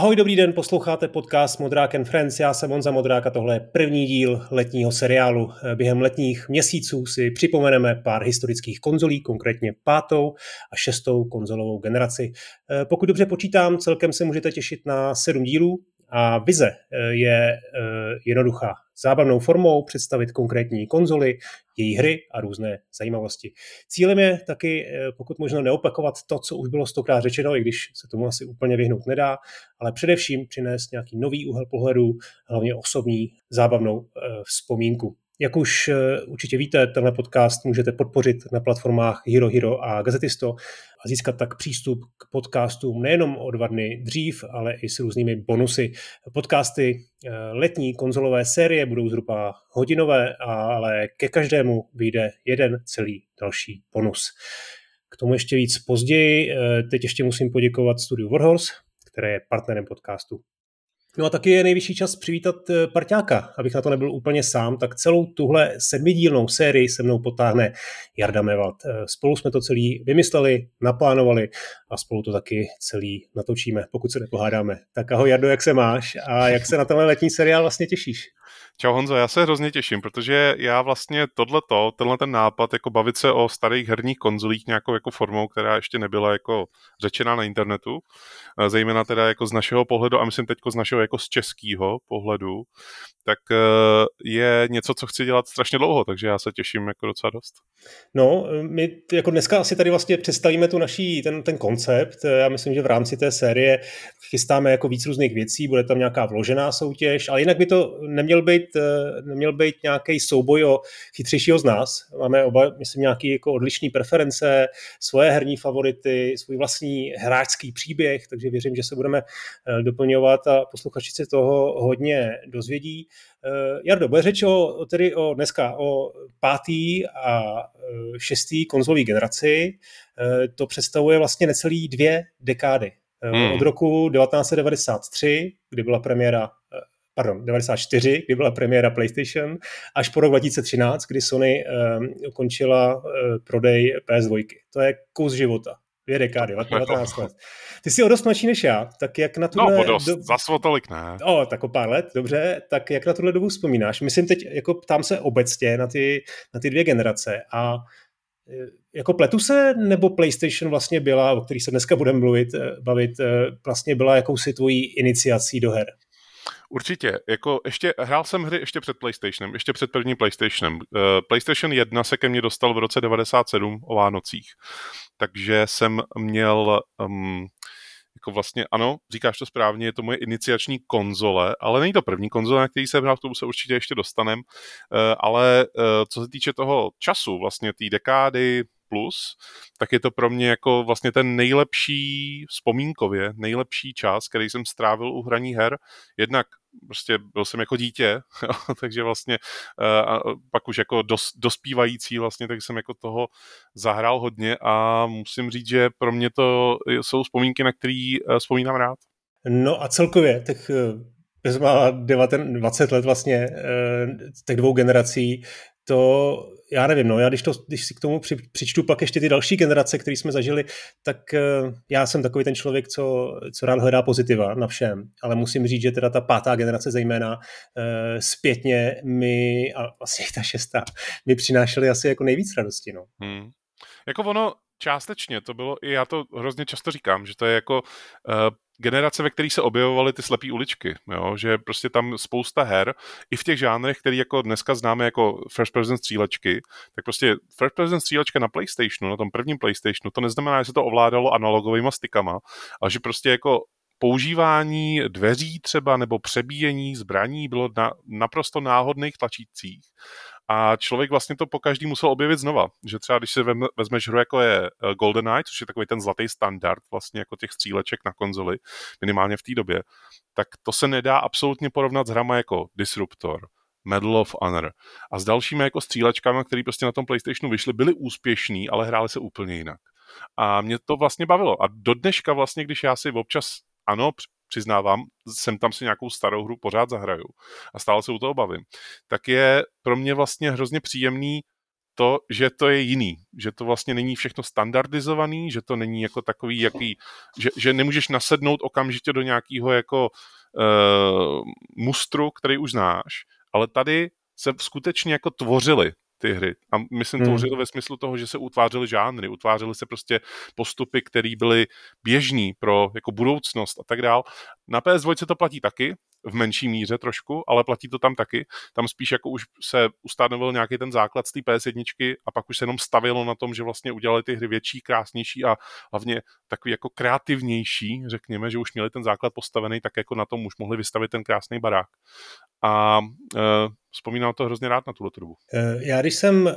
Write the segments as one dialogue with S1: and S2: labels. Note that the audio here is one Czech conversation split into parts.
S1: Ahoj, dobrý den, posloucháte podcast Modrák and Friends, já jsem Honza Modrák a tohle je první díl letního seriálu. Během letních měsíců si připomeneme pár historických konzolí, konkrétně pátou a šestou konzolovou generaci. Pokud dobře počítám, celkem se můžete těšit na sedm dílů, a vize je jednoduchá zábavnou formou představit konkrétní konzoly, její hry a různé zajímavosti. Cílem je taky eh, pokud možno neopakovat to, co už bylo stokrát řečeno, i když se tomu asi úplně vyhnout nedá, ale především přinést nějaký nový úhel pohledu, hlavně osobní zábavnou eh, vzpomínku. Jak už eh, určitě víte, tenhle podcast můžete podpořit na platformách Hero Hero a Gazetisto a získat tak přístup k podcastům nejenom o dva dny dřív, ale i s různými bonusy. Podcasty eh, letní konzolové série budou zhruba hodinové, ale ke každému vyjde jeden celý další bonus. K tomu ještě víc později. Eh, teď ještě musím poděkovat studiu Warhorse, které je partnerem podcastu. No a taky je nejvyšší čas přivítat eh, parťáka, abych na to nebyl úplně sám, tak celou tuhle sedmidílnou sérii se mnou potáhne Jarda Mevat. Eh, spolu jsme to celý vymysleli, naplánovali a spolu to taky celý natočíme, pokud se nepohádáme. Tak ahoj Jardo, jak se máš a jak se na tenhle letní seriál vlastně těšíš?
S2: Čau Honzo, já se hrozně těším, protože já vlastně tohleto, tenhle ten nápad, jako bavit se o starých herních konzolích nějakou jako formou, která ještě nebyla jako řečena na internetu, eh, zejména teda jako z našeho pohledu a myslím teďko z našeho jako z českého pohledu, tak eh, je něco, co chci dělat strašně dlouho, takže já se těším jako docela dost.
S1: No, my jako dneska asi tady vlastně představíme tu naší, ten, ten koncept. Já myslím, že v rámci té série chystáme jako víc různých věcí, bude tam nějaká vložená soutěž, ale jinak by to neměl být, neměl být nějaký souboj o chytřejšího z nás. Máme oba, myslím, nějaký jako odlišný preference, svoje herní favority, svůj vlastní hráčský příběh, takže věřím, že se budeme eh, doplňovat a posluchači se toho hodně dozvědí. Eh, Jardo, bude řeč o, tedy o dneska o pátý a šestý konzolový generaci. To představuje vlastně necelý dvě dekády. Hmm. Od roku 1993, kdy byla premiéra pardon, 94, kdy byla premiéra PlayStation, až po rok 2013, kdy Sony um, ukončila uh, prodej PS2. To je kus života. Dvě dekády, 19 let. Ty jsi o dost mladší než já, tak jak na tuhle...
S2: No, o dost, do... zas o tolik ne.
S1: O, tak o pár let, dobře, tak jak na tuhle dobu vzpomínáš? Myslím teď, jako ptám se obecně na ty, na ty dvě generace a e, jako pletu se, nebo PlayStation vlastně byla, o který se dneska budeme mluvit, e, bavit, vlastně byla jakousi tvojí iniciací do her?
S2: Určitě, jako ještě hrál jsem hry ještě před PlayStationem, ještě před prvním PlayStationem. Uh, PlayStation 1 se ke mně dostal v roce 97 o Vánocích, takže jsem měl um, jako vlastně ano, říkáš to správně, je to moje iniciační konzole, ale není to první konzole, na který jsem hrál, k tomu se určitě ještě dostanem, uh, ale uh, co se týče toho času, vlastně té dekády, plus, tak je to pro mě jako vlastně ten nejlepší vzpomínkově, nejlepší čas, který jsem strávil u hraní her. Jednak prostě byl jsem jako dítě, takže vlastně eh, a pak už jako dos, dospívající vlastně, tak jsem jako toho zahrál hodně a musím říct, že pro mě to jsou vzpomínky, na které eh, vzpomínám rád.
S1: No a celkově, tak má 20 let vlastně, eh, těch dvou generací, to já nevím, no, já když, to, když si k tomu při, přičtu pak ještě ty další generace, které jsme zažili, tak uh, já jsem takový ten člověk, co, co rád hledá pozitiva na všem, ale musím říct, že teda ta pátá generace zejména uh, zpětně mi, a vlastně i ta šestá, mi přinášely asi jako nejvíc radosti, no. Hmm.
S2: Jako ono, částečně to bylo, i já to hrozně často říkám, že to je jako uh, generace, ve kterých se objevovaly ty slepé uličky, jo? že prostě tam spousta her, i v těch žánrech, který jako dneska známe jako first person střílečky, tak prostě first person střílečka na PlayStationu, na tom prvním PlayStationu, to neznamená, že se to ovládalo analogovými stykama, ale že prostě jako používání dveří třeba nebo přebíjení zbraní bylo na naprosto náhodných tlačících a člověk vlastně to po každý musel objevit znova. Že třeba když si vezmeš hru jako je eh, GoldenEye, což je takový ten zlatý standard vlastně jako těch stříleček na konzoli, minimálně v té době, tak to se nedá absolutně porovnat s hrama jako Disruptor, Medal of Honor a s dalšími jako střílečkami, které prostě na tom PlayStationu vyšly, byly úspěšný, ale hrály se úplně jinak. A mě to vlastně bavilo. A do dneška vlastně, když já si občas ano, přiznávám, jsem tam si nějakou starou hru pořád zahraju a stále se u toho bavím, tak je pro mě vlastně hrozně příjemný to, že to je jiný, že to vlastně není všechno standardizovaný, že to není jako takový, jaký, že, že nemůžeš nasednout okamžitě do nějakého jako uh, mustru, který už znáš, ale tady se skutečně jako tvořily ty hry. A myslím, hmm. tvořili ve smyslu toho, že se utvářely žánry, utvářely se prostě postupy, které byly běžný pro jako budoucnost a tak dál. Na PS2 to platí taky, v menší míře trošku, ale platí to tam taky. Tam spíš jako už se ustanovil nějaký ten základ z té PS1 a pak už se jenom stavilo na tom, že vlastně udělali ty hry větší, krásnější a hlavně takový jako kreativnější, řekněme, že už měli ten základ postavený, tak jako na tom už mohli vystavit ten krásný barák. A e, vzpomínám to hrozně rád na tuhle dobu.
S1: E, já když jsem e,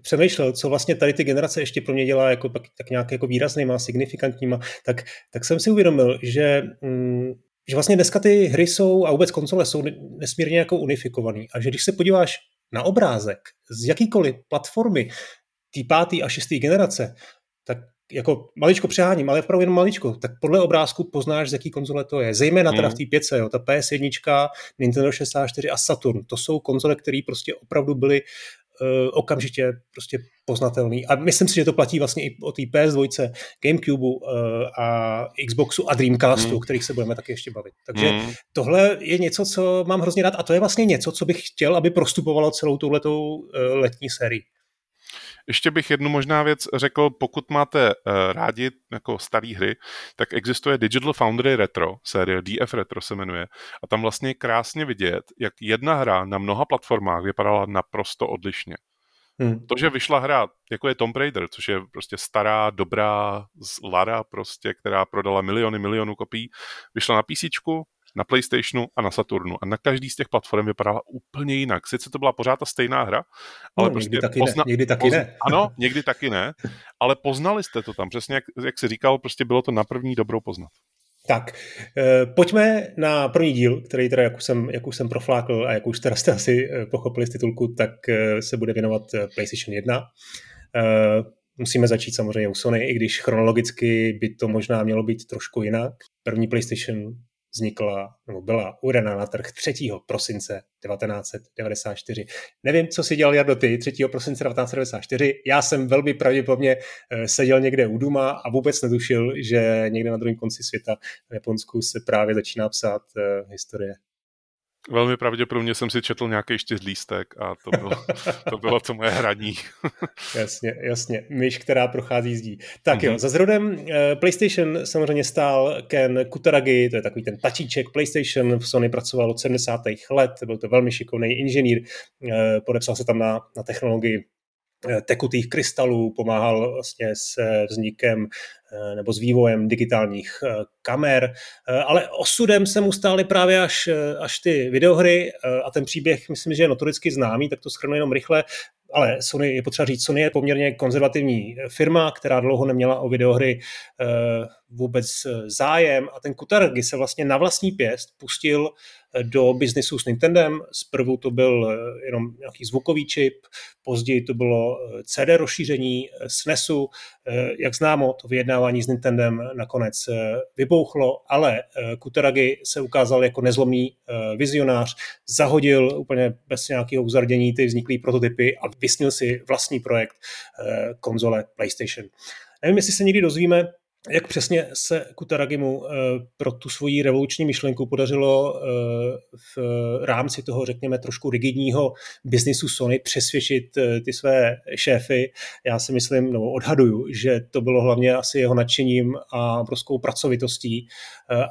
S1: přemýšlel, co vlastně tady ty generace ještě pro mě dělá jako, tak, tak nějak jako výraznýma, signifikantníma, tak, tak jsem si uvědomil, že mm, že vlastně dneska ty hry jsou a vůbec konzole jsou nesmírně jako unifikovaný a že když se podíváš na obrázek z jakýkoliv platformy té páté a šesté generace, tak jako maličko přeháním, ale opravdu jenom maličko, tak podle obrázku poznáš, z jaký konzole to je. Zejména teda v hmm. té pěce, jo, ta PS1, Nintendo 64 a Saturn, to jsou konzole, které prostě opravdu byly uh, okamžitě prostě poznatelný. A myslím si, že to platí vlastně i o té PS2, Gamecube uh, a Xboxu a Dreamcastu, mm. o kterých se budeme taky ještě bavit. Takže mm. tohle je něco, co mám hrozně rád a to je vlastně něco, co bych chtěl, aby prostupovalo celou touhletou uh, letní sérii.
S2: Ještě bych jednu možná věc řekl, pokud máte uh, rádi jako staré hry, tak existuje Digital Foundry Retro, série DF Retro se jmenuje, a tam vlastně je krásně vidět, jak jedna hra na mnoha platformách vypadala naprosto odlišně. Hmm. To, že vyšla hra, jako je Tomb Raider, což je prostě stará, dobrá z Lara prostě, která prodala miliony, milionů kopií, vyšla na PC, na PlayStationu a na Saturnu. A na každý z těch platform vypadala úplně jinak. Sice to byla pořád ta stejná hra, ale no, prostě...
S1: Někdy taky pozna... ne. Někdy taky pozna... ne.
S2: Ano, někdy taky ne, ale poznali jste to tam. Přesně jak, jak jsi říkal, prostě bylo to na první dobrou poznat.
S1: Tak, eh, pojďme na první díl, který teda, jak už jsem, jak už jsem proflákl a jak už teda jste asi eh, pochopili z titulku, tak eh, se bude věnovat PlayStation 1. Musíme začít samozřejmě u Sony, i když chronologicky by to možná mělo být trošku jinak. První PlayStation vznikla, nebo byla uvedena na trh 3. prosince 1994. Nevím, co si dělal Jardo ty 3. prosince 1994. Já jsem velmi pravděpodobně eh, seděl někde u Duma a vůbec netušil, že někde na druhém konci světa v Japonsku se právě začíná psát uh, historie
S2: Velmi pravděpodobně jsem si četl nějaký čtyřlístek a to bylo to, bylo to moje hraní.
S1: jasně, jasně. Myš, která prochází zdí. Tak mm-hmm. jo, mhm. za zrodem eh, PlayStation samozřejmě stál Ken Kutaragi, to je takový ten tačíček PlayStation, v Sony pracoval od 70. let, byl to velmi šikovný inženýr, eh, podepsal se tam na, na technologii tekutých krystalů, pomáhal vlastně s eh, vznikem eh, nebo s vývojem digitálních kamer, ale osudem se mu stály právě až, až ty videohry a ten příběh myslím, že je notoricky známý, tak to schrnu jenom rychle. Ale Sony, je potřeba říct, Sony je poměrně konzervativní firma, která dlouho neměla o videohry vůbec zájem. A ten Kutargi se vlastně na vlastní pěst pustil do biznisu s Nintendem. Zprvu to byl eh, jenom nějaký zvukový čip, později to bylo eh, CD rozšíření SNESu. Eh, jak známo, to vyjednávání s Nintendem nakonec vybouchlo, ale Kutaragi se ukázal jako nezlomný vizionář, zahodil úplně bez nějakého uzardění ty vzniklé prototypy a vysnil si vlastní projekt konzole PlayStation. Nevím, jestli se někdy dozvíme, jak přesně se Kutaragimu eh, pro tu svoji revoluční myšlenku podařilo eh, v rámci toho, řekněme, trošku rigidního biznisu Sony přesvědčit eh, ty své šéfy. Já si myslím, nebo odhaduju, že to bylo hlavně asi jeho nadšením a obrovskou pracovitostí,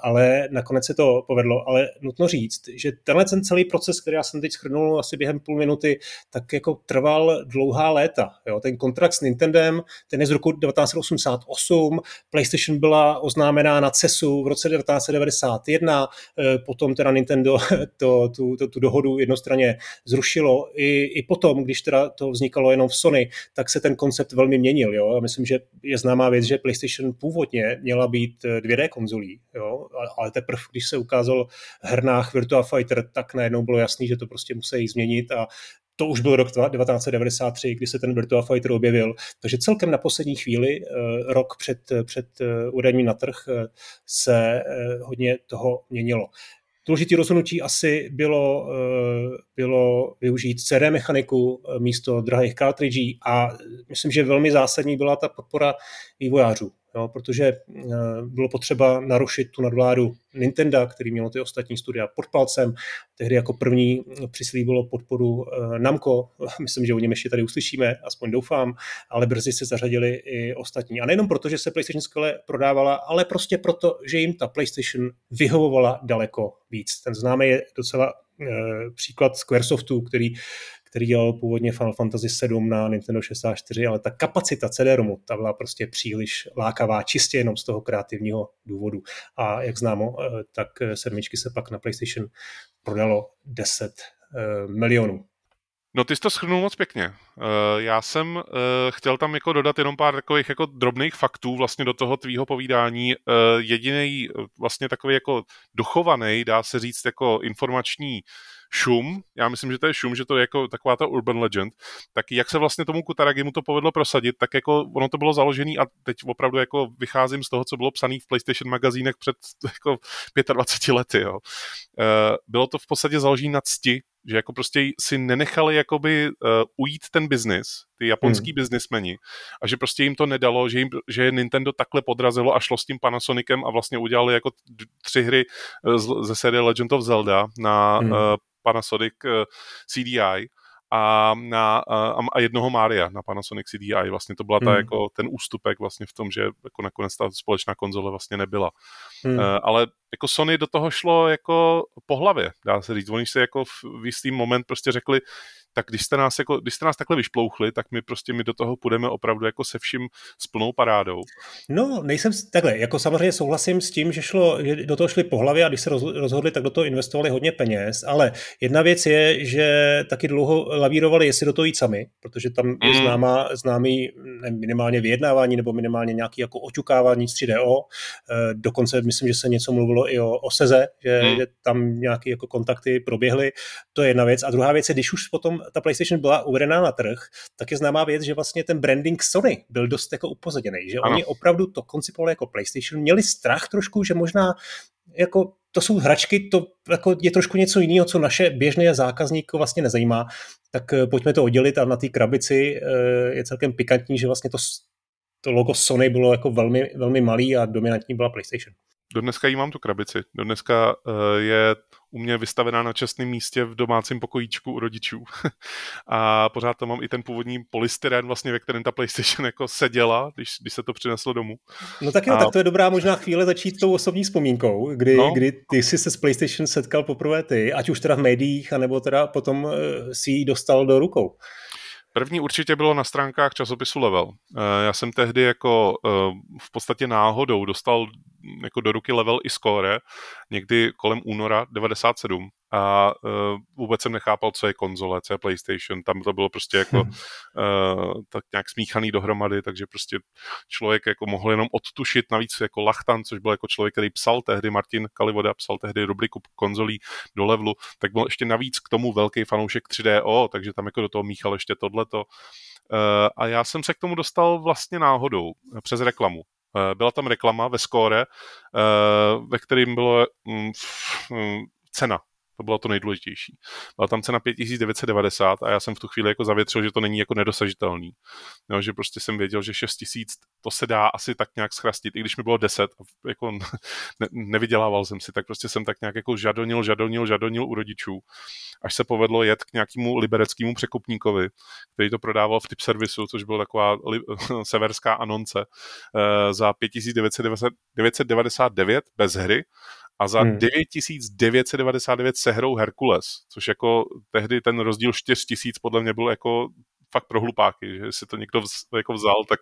S1: ale nakonec se to povedlo. Ale nutno říct, že tenhle ten celý proces, který já jsem teď schrnul asi během půl minuty, tak jako trval dlouhá léta. Jo? Ten kontrakt s Nintendem, ten je z roku 1988, PlayStation byla oznámená na CESu v roce 1991, eh, potom teda Nintendo to, tu, tu, tu dohodu jednostranně zrušilo. I, I potom, když teda to vznikalo jenom v Sony, tak se ten koncept velmi měnil. Jo? A myslím, že je známá věc, že PlayStation původně měla být 2D eh, konzolí, jo? ale teprve, když se ukázal hernách Virtua Fighter, tak najednou bylo jasný, že to prostě musí změnit a to už byl rok 1993, kdy se ten Virtua Fighter objevil. Takže celkem na poslední chvíli, eh, rok před, před eh, uvedením na trh, eh, se hodně toho měnilo. důležité rozhodnutí asi bylo, bylo využít CD mechaniku místo drahých cartridge a myslím, že velmi zásadní byla ta podpora vývojářů jo, protože eh, bylo potřeba narušit tu nadvládu Nintendo, který mělo ty ostatní studia pod palcem. Tehdy jako první přislíbilo podporu eh, Namco, myslím, že o něm ještě tady uslyšíme, aspoň doufám, ale brzy se zařadili i ostatní. A nejenom proto, že se PlayStation skvěle prodávala, ale prostě proto, že jim ta PlayStation vyhovovala daleko víc. Ten známý je docela eh, příklad Squaresoftu, který který dělal původně Final Fantasy 7 na Nintendo 64, ale ta kapacita CD-ROMu, ta byla prostě příliš lákavá, čistě jenom z toho kreativního důvodu. A jak známo, eh, tak sedmičky se pak na PlayStation prodalo 10 eh, milionů.
S2: No ty jsi to schrnul moc pěkně. Eh, já jsem chtěl tam jako dodat jenom pár takových jako drobných faktů vlastně do toho tvýho povídání. Jediný vlastně takový jako dochovaný, dá se říct jako informační šum, já myslím, že to je šum, že to je jako taková ta urban legend, tak jak se vlastně tomu Kutaragimu to povedlo prosadit, tak jako ono to bylo založené a teď opravdu jako vycházím z toho, co bylo psané v PlayStation magazínech před jako 25 lety, jo. Eh, bylo to v podstatě založené na cti, že jako prostě si nenechali jakoby uh, ujít ten biznis, ty japonský hmm. biznismeni, a že prostě jim to nedalo, že, jim, že Nintendo takhle podrazilo a šlo s tím Panasonicem a vlastně udělali jako tři hry z, ze série Legend of Zelda na hmm. uh, Panasonic uh, CDI a, na, a, a jednoho Mária na Panasonic CDI. Vlastně to byla ta, hmm. jako, ten ústupek vlastně v tom, že jako nakonec ta společná konzole vlastně nebyla. Hmm. Uh, ale jako Sony do toho šlo jako po hlavě, dá se říct. Oni se jako v, v jistý moment prostě řekli, tak když jste nás, jako, když jste nás takhle vyšplouchli, tak my prostě my do toho půjdeme opravdu jako se vším s plnou parádou.
S1: No, nejsem takhle, jako samozřejmě souhlasím s tím, že, šlo, že do toho šli po hlavě a když se rozhodli, tak do toho investovali hodně peněz, ale jedna věc je, že taky dlouho lavírovali, jestli do toho jít sami, protože tam je mm. známá, známý ne, minimálně vyjednávání nebo minimálně nějaký jako oťukávání z 3DO. E, dokonce myslím, že se něco mluvilo i o, o Seze, že, mm. že tam nějaké jako kontakty proběhly. To je jedna věc. A druhá věc je, když už potom ta PlayStation byla uvedená na trh, tak je známá věc, že vlastně ten branding Sony byl dost jako upozaděný, že ano. oni opravdu to koncipovali jako PlayStation, měli strach trošku, že možná jako to jsou hračky, to jako je trošku něco jiného, co naše běžné zákazníky vlastně nezajímá, tak eh, pojďme to oddělit a na té krabici eh, je celkem pikantní, že vlastně to, to logo Sony bylo jako velmi, velmi malý a dominantní byla PlayStation.
S2: Do dneska jí mám tu krabici. Do dneska uh, je u mě vystavená na čestném místě v domácím pokojíčku u rodičů. a pořád tam mám i ten původní polystyren, vlastně, ve kterém ta PlayStation jako seděla, když, když se to přineslo domů.
S1: No tak jo, a... tak to je dobrá možná chvíle začít tou osobní vzpomínkou, kdy, no. kdy ty jsi se s PlayStation setkal poprvé ty, ať už teda v médiích, anebo teda potom eh, si ji dostal do rukou.
S2: První určitě bylo na stránkách časopisu Level. Eh, já jsem tehdy jako eh, v podstatě náhodou dostal jako do ruky Level i Score někdy kolem února 97 a uh, vůbec jsem nechápal, co je konzole, co je PlayStation, tam to bylo prostě jako uh, tak nějak smíchaný dohromady, takže prostě člověk jako mohl jenom odtušit, navíc jako Lachtan, což byl jako člověk, který psal tehdy, Martin Kalivoda psal tehdy rubriku konzolí do levelu, tak byl ještě navíc k tomu velký fanoušek 3DO, takže tam jako do toho míchal ještě tohleto. Uh, a já jsem se k tomu dostal vlastně náhodou, přes reklamu. Byla tam reklama ve Score, ve kterým bylo mm, mm, cena to bylo to nejdůležitější. Byla tam cena 5990 a já jsem v tu chvíli jako zavětřil, že to není jako nedosažitelný. No, že prostě jsem věděl, že 6000 to se dá asi tak nějak schrastit, i když mi bylo 10 a jako ne, nevydělával jsem si, tak prostě jsem tak nějak jako žadonil, žadonil, žadonil u rodičů, až se povedlo jet k nějakému libereckému překupníkovi, který to prodával v tip servisu, což byla taková li, severská anonce uh, za 5999 bez hry a za hmm. 9999 se hrou Herkules, což jako tehdy ten rozdíl 4000 podle mě byl jako fakt pro hlupáky, že si to někdo vz, jako vzal, tak,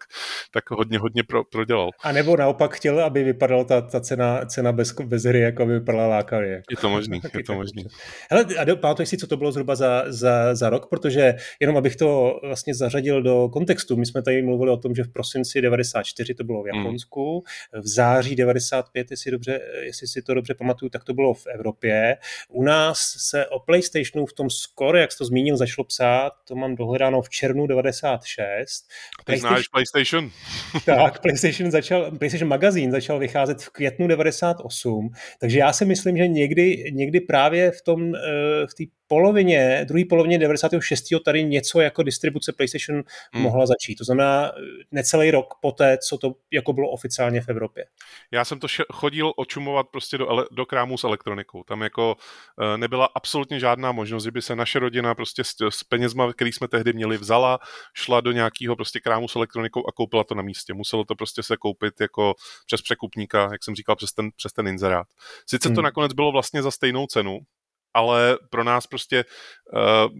S2: tak hodně, hodně pro, prodělal.
S1: A nebo naopak chtěl, aby vypadala ta, ta cena, cena bez, bez hry, jako aby vypadala lákavě.
S2: Je to možný, je to možný.
S1: Hele, a pamatuješ si, co to bylo zhruba za, za, za rok, protože jenom abych to vlastně zařadil do kontextu, my jsme tady mluvili o tom, že v prosinci 94 to bylo v hmm. Japonsku, hmm. v září 95, jestli, dobře, jestli si to dobře pamatuju, tak to bylo v Evropě. U nás se o PlayStationu v tom skoro, jak jsi to zmínil, zašlo psát, to mám dohledáno v červnu 96.
S2: Ty PlayStation, znáš PlayStation?
S1: tak, PlayStation, začal, PlayStation magazín začal vycházet v květnu 98, takže já si myslím, že někdy, někdy právě v tom, eh, v té polovině, druhé polovině 96. tady něco jako distribuce PlayStation hmm. mohla začít. To znamená necelý rok poté, co to jako bylo oficiálně v Evropě.
S2: Já jsem to chodil očumovat prostě do, ele- do krámu s elektronikou. Tam jako uh, nebyla absolutně žádná možnost, že by se naše rodina prostě s, s penězma, který jsme tehdy měli, vzala, šla do nějakého prostě krámu s elektronikou a koupila to na místě. Muselo to prostě se koupit jako přes překupníka, jak jsem říkal, přes ten, přes ten inzerát. Sice hmm. to nakonec bylo vlastně za stejnou cenu, ale pro nás prostě uh,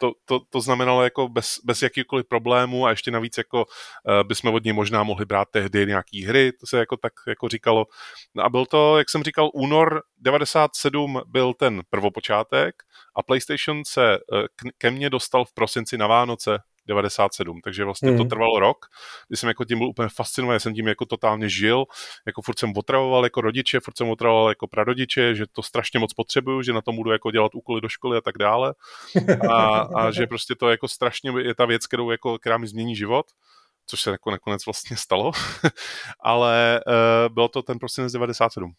S2: to, to, to znamenalo jako bez, bez jakýkoliv problémů a ještě navíc jako uh, bychom od něj možná mohli brát tehdy nějaký hry, to se jako tak jako říkalo. No a byl to, jak jsem říkal, únor 97 byl ten prvopočátek a PlayStation se uh, ke mně dostal v prosinci na Vánoce 97, takže vlastně mm. to hmm. trvalo rok, kdy jsem jako tím byl úplně fascinovaný, jsem tím jako totálně žil, jako furt jsem otravoval jako rodiče, furt jsem otravoval jako prarodiče, že to strašně moc potřebuju, že na tom budu jako dělat úkoly do školy a tak dále a, a že prostě to jako strašně je ta věc, kterou jako, která mi změní život což se jako nakonec vlastně stalo, ale uh, bylo to ten prosinec 97.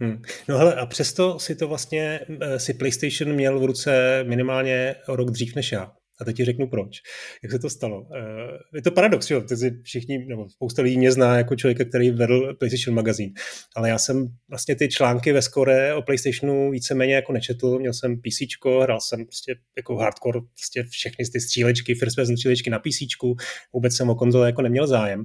S1: Hmm. No hele, a přesto si to vlastně, eh, si PlayStation měl v ruce minimálně rok dřív než já. A teď ti řeknu proč. Jak se to stalo? Eh, je to paradox, jo? Všichni, nebo spousta lidí mě zná jako člověka, který vedl PlayStation magazín. Ale já jsem vlastně ty články ve Score o PlayStationu víceméně jako nečetl. Měl jsem PC, hrál jsem prostě jako hardcore prostě všechny ty střílečky, first person střílečky na PC. Vůbec jsem o konzole jako neměl zájem.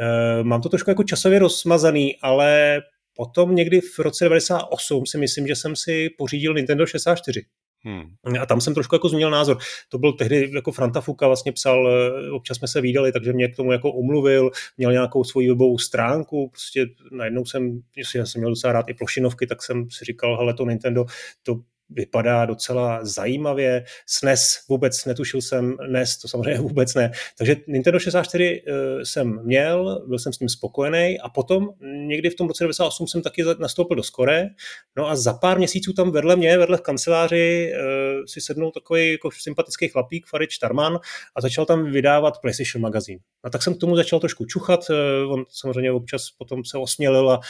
S1: Eh, mám to trošku jako časově rozmazaný, ale potom někdy v roce 98 si myslím, že jsem si pořídil Nintendo 64. Hmm. A tam jsem trošku jako změnil názor. To byl tehdy jako Franta Fuka vlastně psal, eh, občas jsme se viděli, takže mě k tomu jako umluvil, měl nějakou svoji webovou stránku, prostě najednou jsem, já jsem měl docela rád i plošinovky, tak jsem si říkal, hele to Nintendo, to vypadá docela zajímavě. SNES vůbec netušil jsem, NES to samozřejmě vůbec ne. Takže Nintendo 64 uh, eh, jsem měl, byl jsem s ním spokojený a potom někdy v tom roce 98 jsem taky nastoupil do Skore. No a za pár měsíců tam vedle mě, vedle v kanceláři uh, si sednul takový jako sympatický chlapík, Farid Starman a začal tam vydávat PlayStation magazín. A tak jsem k tomu začal trošku čuchat, uh, on samozřejmě občas potom se osmělil a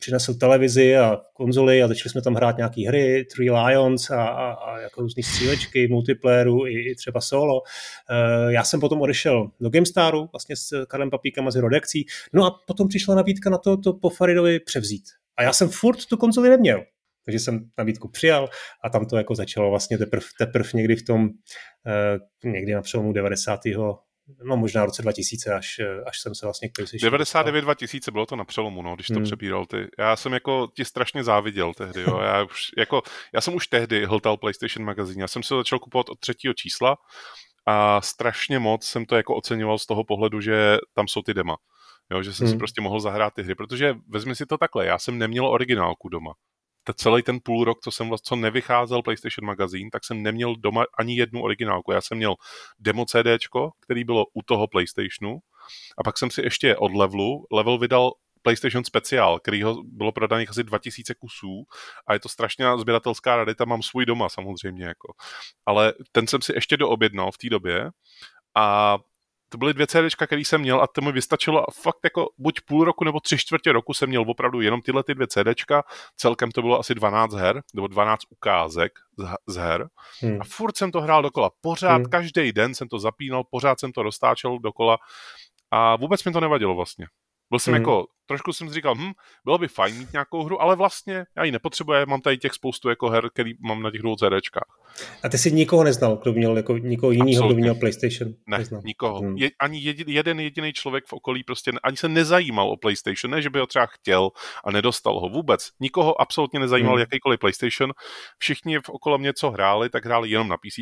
S1: přinesl televizi a konzoli a začali jsme tam hrát nějaké hry, Three Lions a, a, a jako různé střílečky, multiplayeru i, i třeba solo. Uh, já jsem potom odešel do GameStaru vlastně s Karlem Papíkem a z redakcí, no a potom přišla nabídka na to, to po Faridovi převzít. A já jsem furt tu konzoli neměl. Takže jsem nabídku přijal a tam to jako začalo vlastně teprve teprv někdy v tom, uh, někdy na přelomu 90 no možná v roce 2000, až, až jsem se vlastně k
S2: PlayStation 99 2000 bylo to na přelomu, no, když to hmm. přebíral ty. Já jsem jako ti strašně záviděl tehdy, jo. Já, už, jako, já jsem už tehdy hltal PlayStation magazín. Já jsem se začal kupovat od třetího čísla a strašně moc jsem to jako oceňoval z toho pohledu, že tam jsou ty dema. Jo, že jsem hmm. si prostě mohl zahrát ty hry, protože vezmi si to takhle, já jsem neměl originálku doma celý ten půl rok, co jsem vlastně, co nevycházel PlayStation magazín, tak jsem neměl doma ani jednu originálku. Já jsem měl demo CDčko, který bylo u toho PlayStationu a pak jsem si ještě od Levelu, Level vydal PlayStation speciál, kterýho bylo prodaných asi 2000 kusů a je to strašně sběratelská radita, mám svůj doma samozřejmě, jako. ale ten jsem si ještě doobjednal v té době a to byly dvě CDčka, které jsem měl a to mi vystačilo a fakt jako buď půl roku nebo tři čtvrtě roku jsem měl opravdu jenom tyhle ty dvě CDčka, celkem to bylo asi 12 her, nebo 12 ukázek z, z her hmm. a furt jsem to hrál dokola, pořád hmm. každý den jsem to zapínal, pořád jsem to roztáčel dokola a vůbec mi to nevadilo vlastně. Byl jsem mm. jako, trošku jsem si říkal, hm, bylo by fajn mít nějakou hru, ale vlastně já ji nepotřebuji, mám tady těch spoustu jako her, který mám na těch dvou CDčkách.
S1: A ty jsi nikoho neznal, kdo měl jako nikoho jiného, kdo měl PlayStation?
S2: Ne, neznal. nikoho. Hmm. Je, ani jedin, jeden jediný člověk v okolí prostě ani se nezajímal o PlayStation, ne, že by ho třeba chtěl a nedostal ho vůbec. Nikoho absolutně nezajímal hmm. jakýkoliv PlayStation. Všichni v okolo mě, co hráli, tak hráli jenom na PC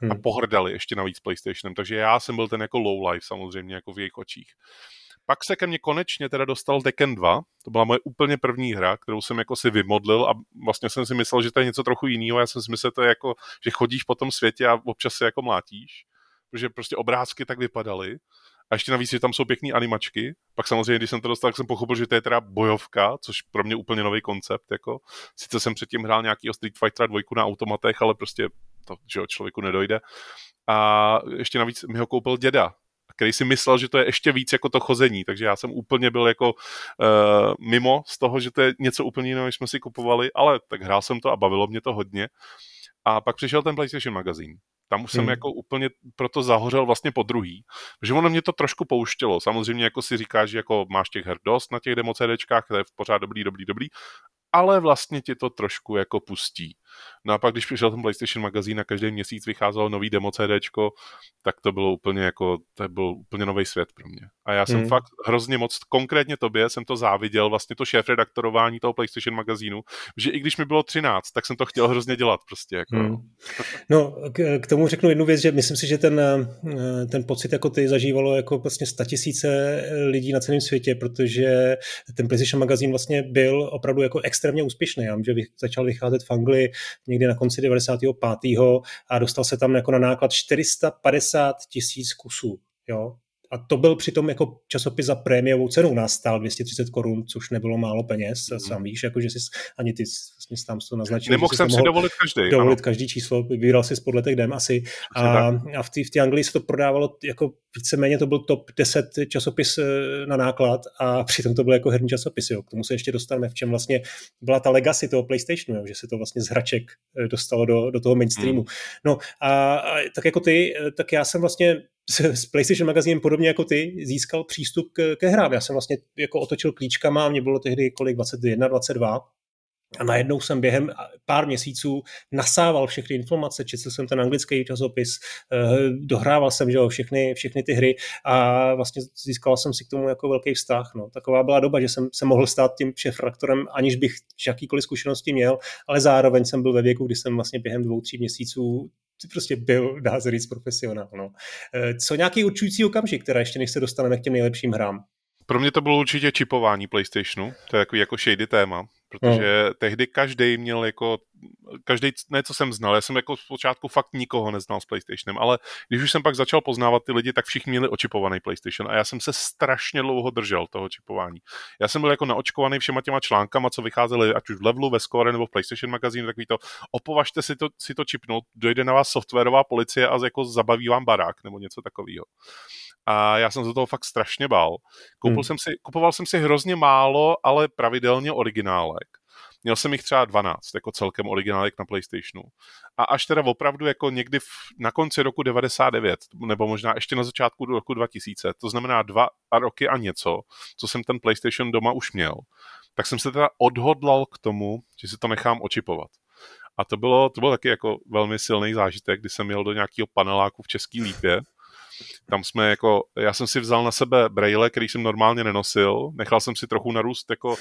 S2: hmm. a pohrdali ještě navíc PlayStationem, takže já jsem byl ten jako low life samozřejmě jako v jejich očích. Pak se ke mně konečně teda dostal Tekken 2, to byla moje úplně první hra, kterou jsem jako si vymodlil a vlastně jsem si myslel, že to je něco trochu jiného. Já jsem si myslel, to je jako, že chodíš po tom světě a občas se jako mlátíš, protože prostě obrázky tak vypadaly. A ještě navíc, že tam jsou pěkné animačky. Pak samozřejmě, když jsem to dostal, tak jsem pochopil, že to je teda bojovka, což pro mě úplně nový koncept. Jako. Sice jsem předtím hrál nějaký Street Fighter 2 na automatech, ale prostě to že člověku nedojde. A ještě navíc mi ho koupil děda, který si myslel, že to je ještě víc jako to chození, takže já jsem úplně byl jako uh, mimo z toho, že to je něco úplně jiného, než jsme si kupovali, ale tak hrál jsem to a bavilo mě to hodně. A pak přišel ten PlayStation magazín. Tam už jsem hmm. jako úplně proto zahořel vlastně po druhý, že ono mě to trošku pouštělo. Samozřejmě jako si říkáš, že jako máš těch her dost na těch demo CDčkách, to je pořád dobrý, dobrý, dobrý, ale vlastně ti to trošku jako pustí. No a pak, když přišel ten PlayStation magazín a každý měsíc vycházelo nový demo CDčko, tak to bylo úplně jako, to byl úplně nový svět pro mě. A já jsem hmm. fakt hrozně moc, konkrétně tobě jsem to záviděl, vlastně to šéf redaktorování toho PlayStation magazínu, že i když mi bylo 13, tak jsem to chtěl hrozně dělat prostě. Jako. Hmm.
S1: No, k, k, tomu řeknu jednu věc, že myslím si, že ten, eh, ten pocit jako ty zažívalo jako vlastně tisíce lidí na celém světě, protože ten PlayStation magazín vlastně byl opravdu jako extrémně úspěšný. Já vím, že začal vycházet v Anglii někdy na konci 95. a dostal se tam jako na náklad 450 tisíc kusů. Jo? A to byl přitom jako časopis za prémiovou cenu. Nás stál 230 korun, což nebylo málo peněz. Mm. Sám víš, jako, že jsi ani ty vlastně tam to naznačil.
S2: Nemohl jsem si dovolit každý.
S1: Dovolit ano. každý číslo, vybíral si podle těch dem asi. A, a v té v Anglii se to prodávalo jako víceméně to byl top 10 časopis eh, na náklad a přitom to byl jako herní časopis. Jo. K tomu se ještě dostaneme, v čem vlastně byla ta legacy toho PlayStationu, jo, že se to vlastně z hraček eh, dostalo do, do toho mainstreamu. Mm. No a, a tak jako ty, eh, tak já jsem vlastně s PlayStation magazínem podobně jako ty získal přístup k, ke hrám. Já jsem vlastně jako otočil klíčkama, mě bylo tehdy kolik 21, 22 a najednou jsem během pár měsíců nasával všechny informace, četl jsem ten anglický časopis, eh, dohrával jsem že jo, všechny, všechny ty hry a vlastně získal jsem si k tomu jako velký vztah. No. Taková byla doba, že jsem se mohl stát tím šefraktorem, aniž bych jakýkoliv zkušenosti měl, ale zároveň jsem byl ve věku, kdy jsem vlastně během dvou, tří měsíců prostě byl, dá se říct, profesionál. No. Eh, co nějaký určující okamžik, která ještě než se dostaneme k těm nejlepším hrám?
S2: Pro mě to bylo určitě čipování PlayStationu, to je jako, jako shady téma, protože no. tehdy každý měl jako, každý, ne co jsem znal, já jsem jako zpočátku fakt nikoho neznal s PlayStationem, ale když už jsem pak začal poznávat ty lidi, tak všichni měli očipovaný PlayStation a já jsem se strašně dlouho držel toho čipování. Já jsem byl jako naočkovaný všema těma článkama, co vycházely ať už v Levelu, ve Score nebo v PlayStation magazínu, takový to, opovažte si to, si to čipnout, dojde na vás softwarová policie a jako zabaví vám barák nebo něco takového a já jsem se toho fakt strašně bál. Koupil hmm. jsem si, kupoval jsem si hrozně málo, ale pravidelně originálek. Měl jsem jich třeba 12, jako celkem originálek na PlayStationu. A až teda opravdu jako někdy v, na konci roku 99, nebo možná ještě na začátku roku 2000, to znamená dva a roky a něco, co jsem ten PlayStation doma už měl, tak jsem se teda odhodlal k tomu, že si to nechám očipovat. A to bylo, to bylo taky jako velmi silný zážitek, kdy jsem jel do nějakého paneláku v České Lípě tam jsme jako, já jsem si vzal na sebe braille, který jsem normálně nenosil, nechal jsem si trochu narůst jako uh,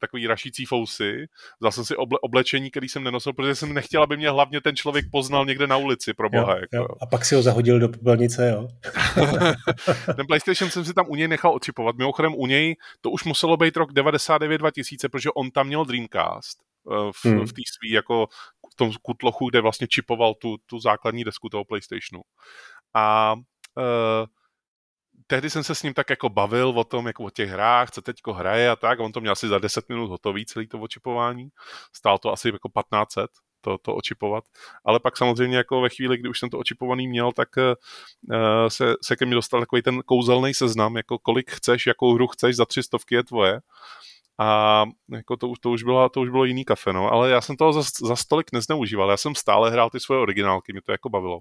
S2: takový rašící fousy, vzal jsem si oble, oblečení, který jsem nenosil, protože jsem nechtěl, aby mě hlavně ten člověk poznal někde na ulici, pro boha.
S1: Jo, jako. jo. A pak si ho zahodil do popelnice, jo?
S2: ten PlayStation jsem si tam u něj nechal očipovat. Mimochodem u něj to už muselo být rok 99-2000, protože on tam měl Dreamcast eh, v, hmm. v té svý jako v tom kutlochu, kde vlastně čipoval tu, tu základní desku toho PlayStationu. A uh, tehdy jsem se s ním tak jako bavil o tom, jako o těch hrách, co teďko hraje a tak. On to měl asi za 10 minut hotový, celý to očipování. Stál to asi jako 1500 to, to očipovat. Ale pak samozřejmě jako ve chvíli, kdy už jsem to očipovaný měl, tak uh, se, se ke mně dostal takový ten kouzelný seznam, jako kolik chceš, jakou hru chceš, za tři stovky je tvoje a jako to, to, už bylo, to už bylo jiný kafe, no, ale já jsem toho za, za stolik nezneužíval, já jsem stále hrál ty svoje originálky, mě to jako bavilo.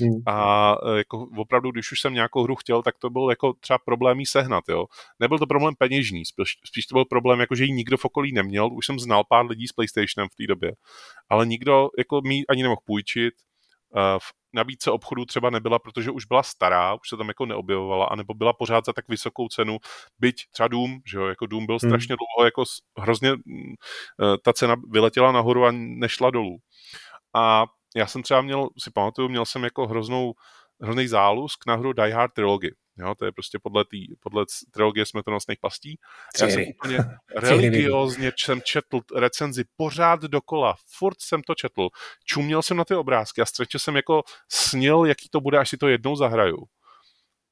S2: Hmm. A e, jako opravdu, když už jsem nějakou hru chtěl, tak to byl jako třeba problém jí sehnat, jo. Nebyl to problém peněžní, spíš, spíš to byl problém, jako že ji nikdo v okolí neměl, už jsem znal pár lidí s PlayStationem v té době, ale nikdo jako mi ani nemohl půjčit, v nabídce obchodu třeba nebyla, protože už byla stará, už se tam jako neobjevovala, anebo byla pořád za tak vysokou cenu, byť třeba Doom, že jo, jako Doom byl hmm. strašně dlouho, jako hrozně mm, eh, ta cena vyletěla nahoru a nešla dolů. A já jsem třeba měl, si pamatuju, měl jsem jako hroznou, hrozný zálusk na hru Die Hard Trilogy. Jo, to je prostě podle, tý, podle trilogie smrtonosných pastí. Já jsem úplně religiozně jsem četl recenzi pořád dokola, furt jsem to četl. Čuměl jsem na ty obrázky a střečně jsem jako snil, jaký to bude, až si to jednou zahraju.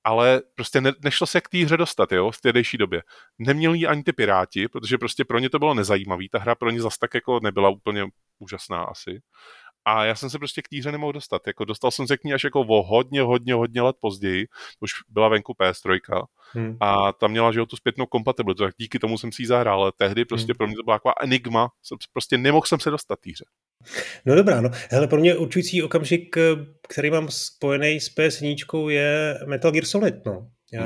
S2: Ale prostě ne, nešlo se k té hře dostat, jo, v tehdejší době. Neměli ji ani ty piráti, protože prostě pro ně to bylo nezajímavý, ta hra pro ně zas tak jako nebyla úplně úžasná asi A já jsem se prostě k té hře nemohl dostat. Jako dostal jsem se k ní až jako o hodně, hodně, hodně let později. Už byla venku PS3. Hmm. A tam měla, že jo, tu zpětnou kompatibilitu, tak díky tomu jsem si ji zahrál, ale tehdy prostě hmm. pro mě to byla taková enigma, prostě nemohl jsem se dostat té hře.
S1: No dobrá, no. Hele, pro mě určující okamžik, který mám spojený s ps je Metal Gear Solid, no. Hmm.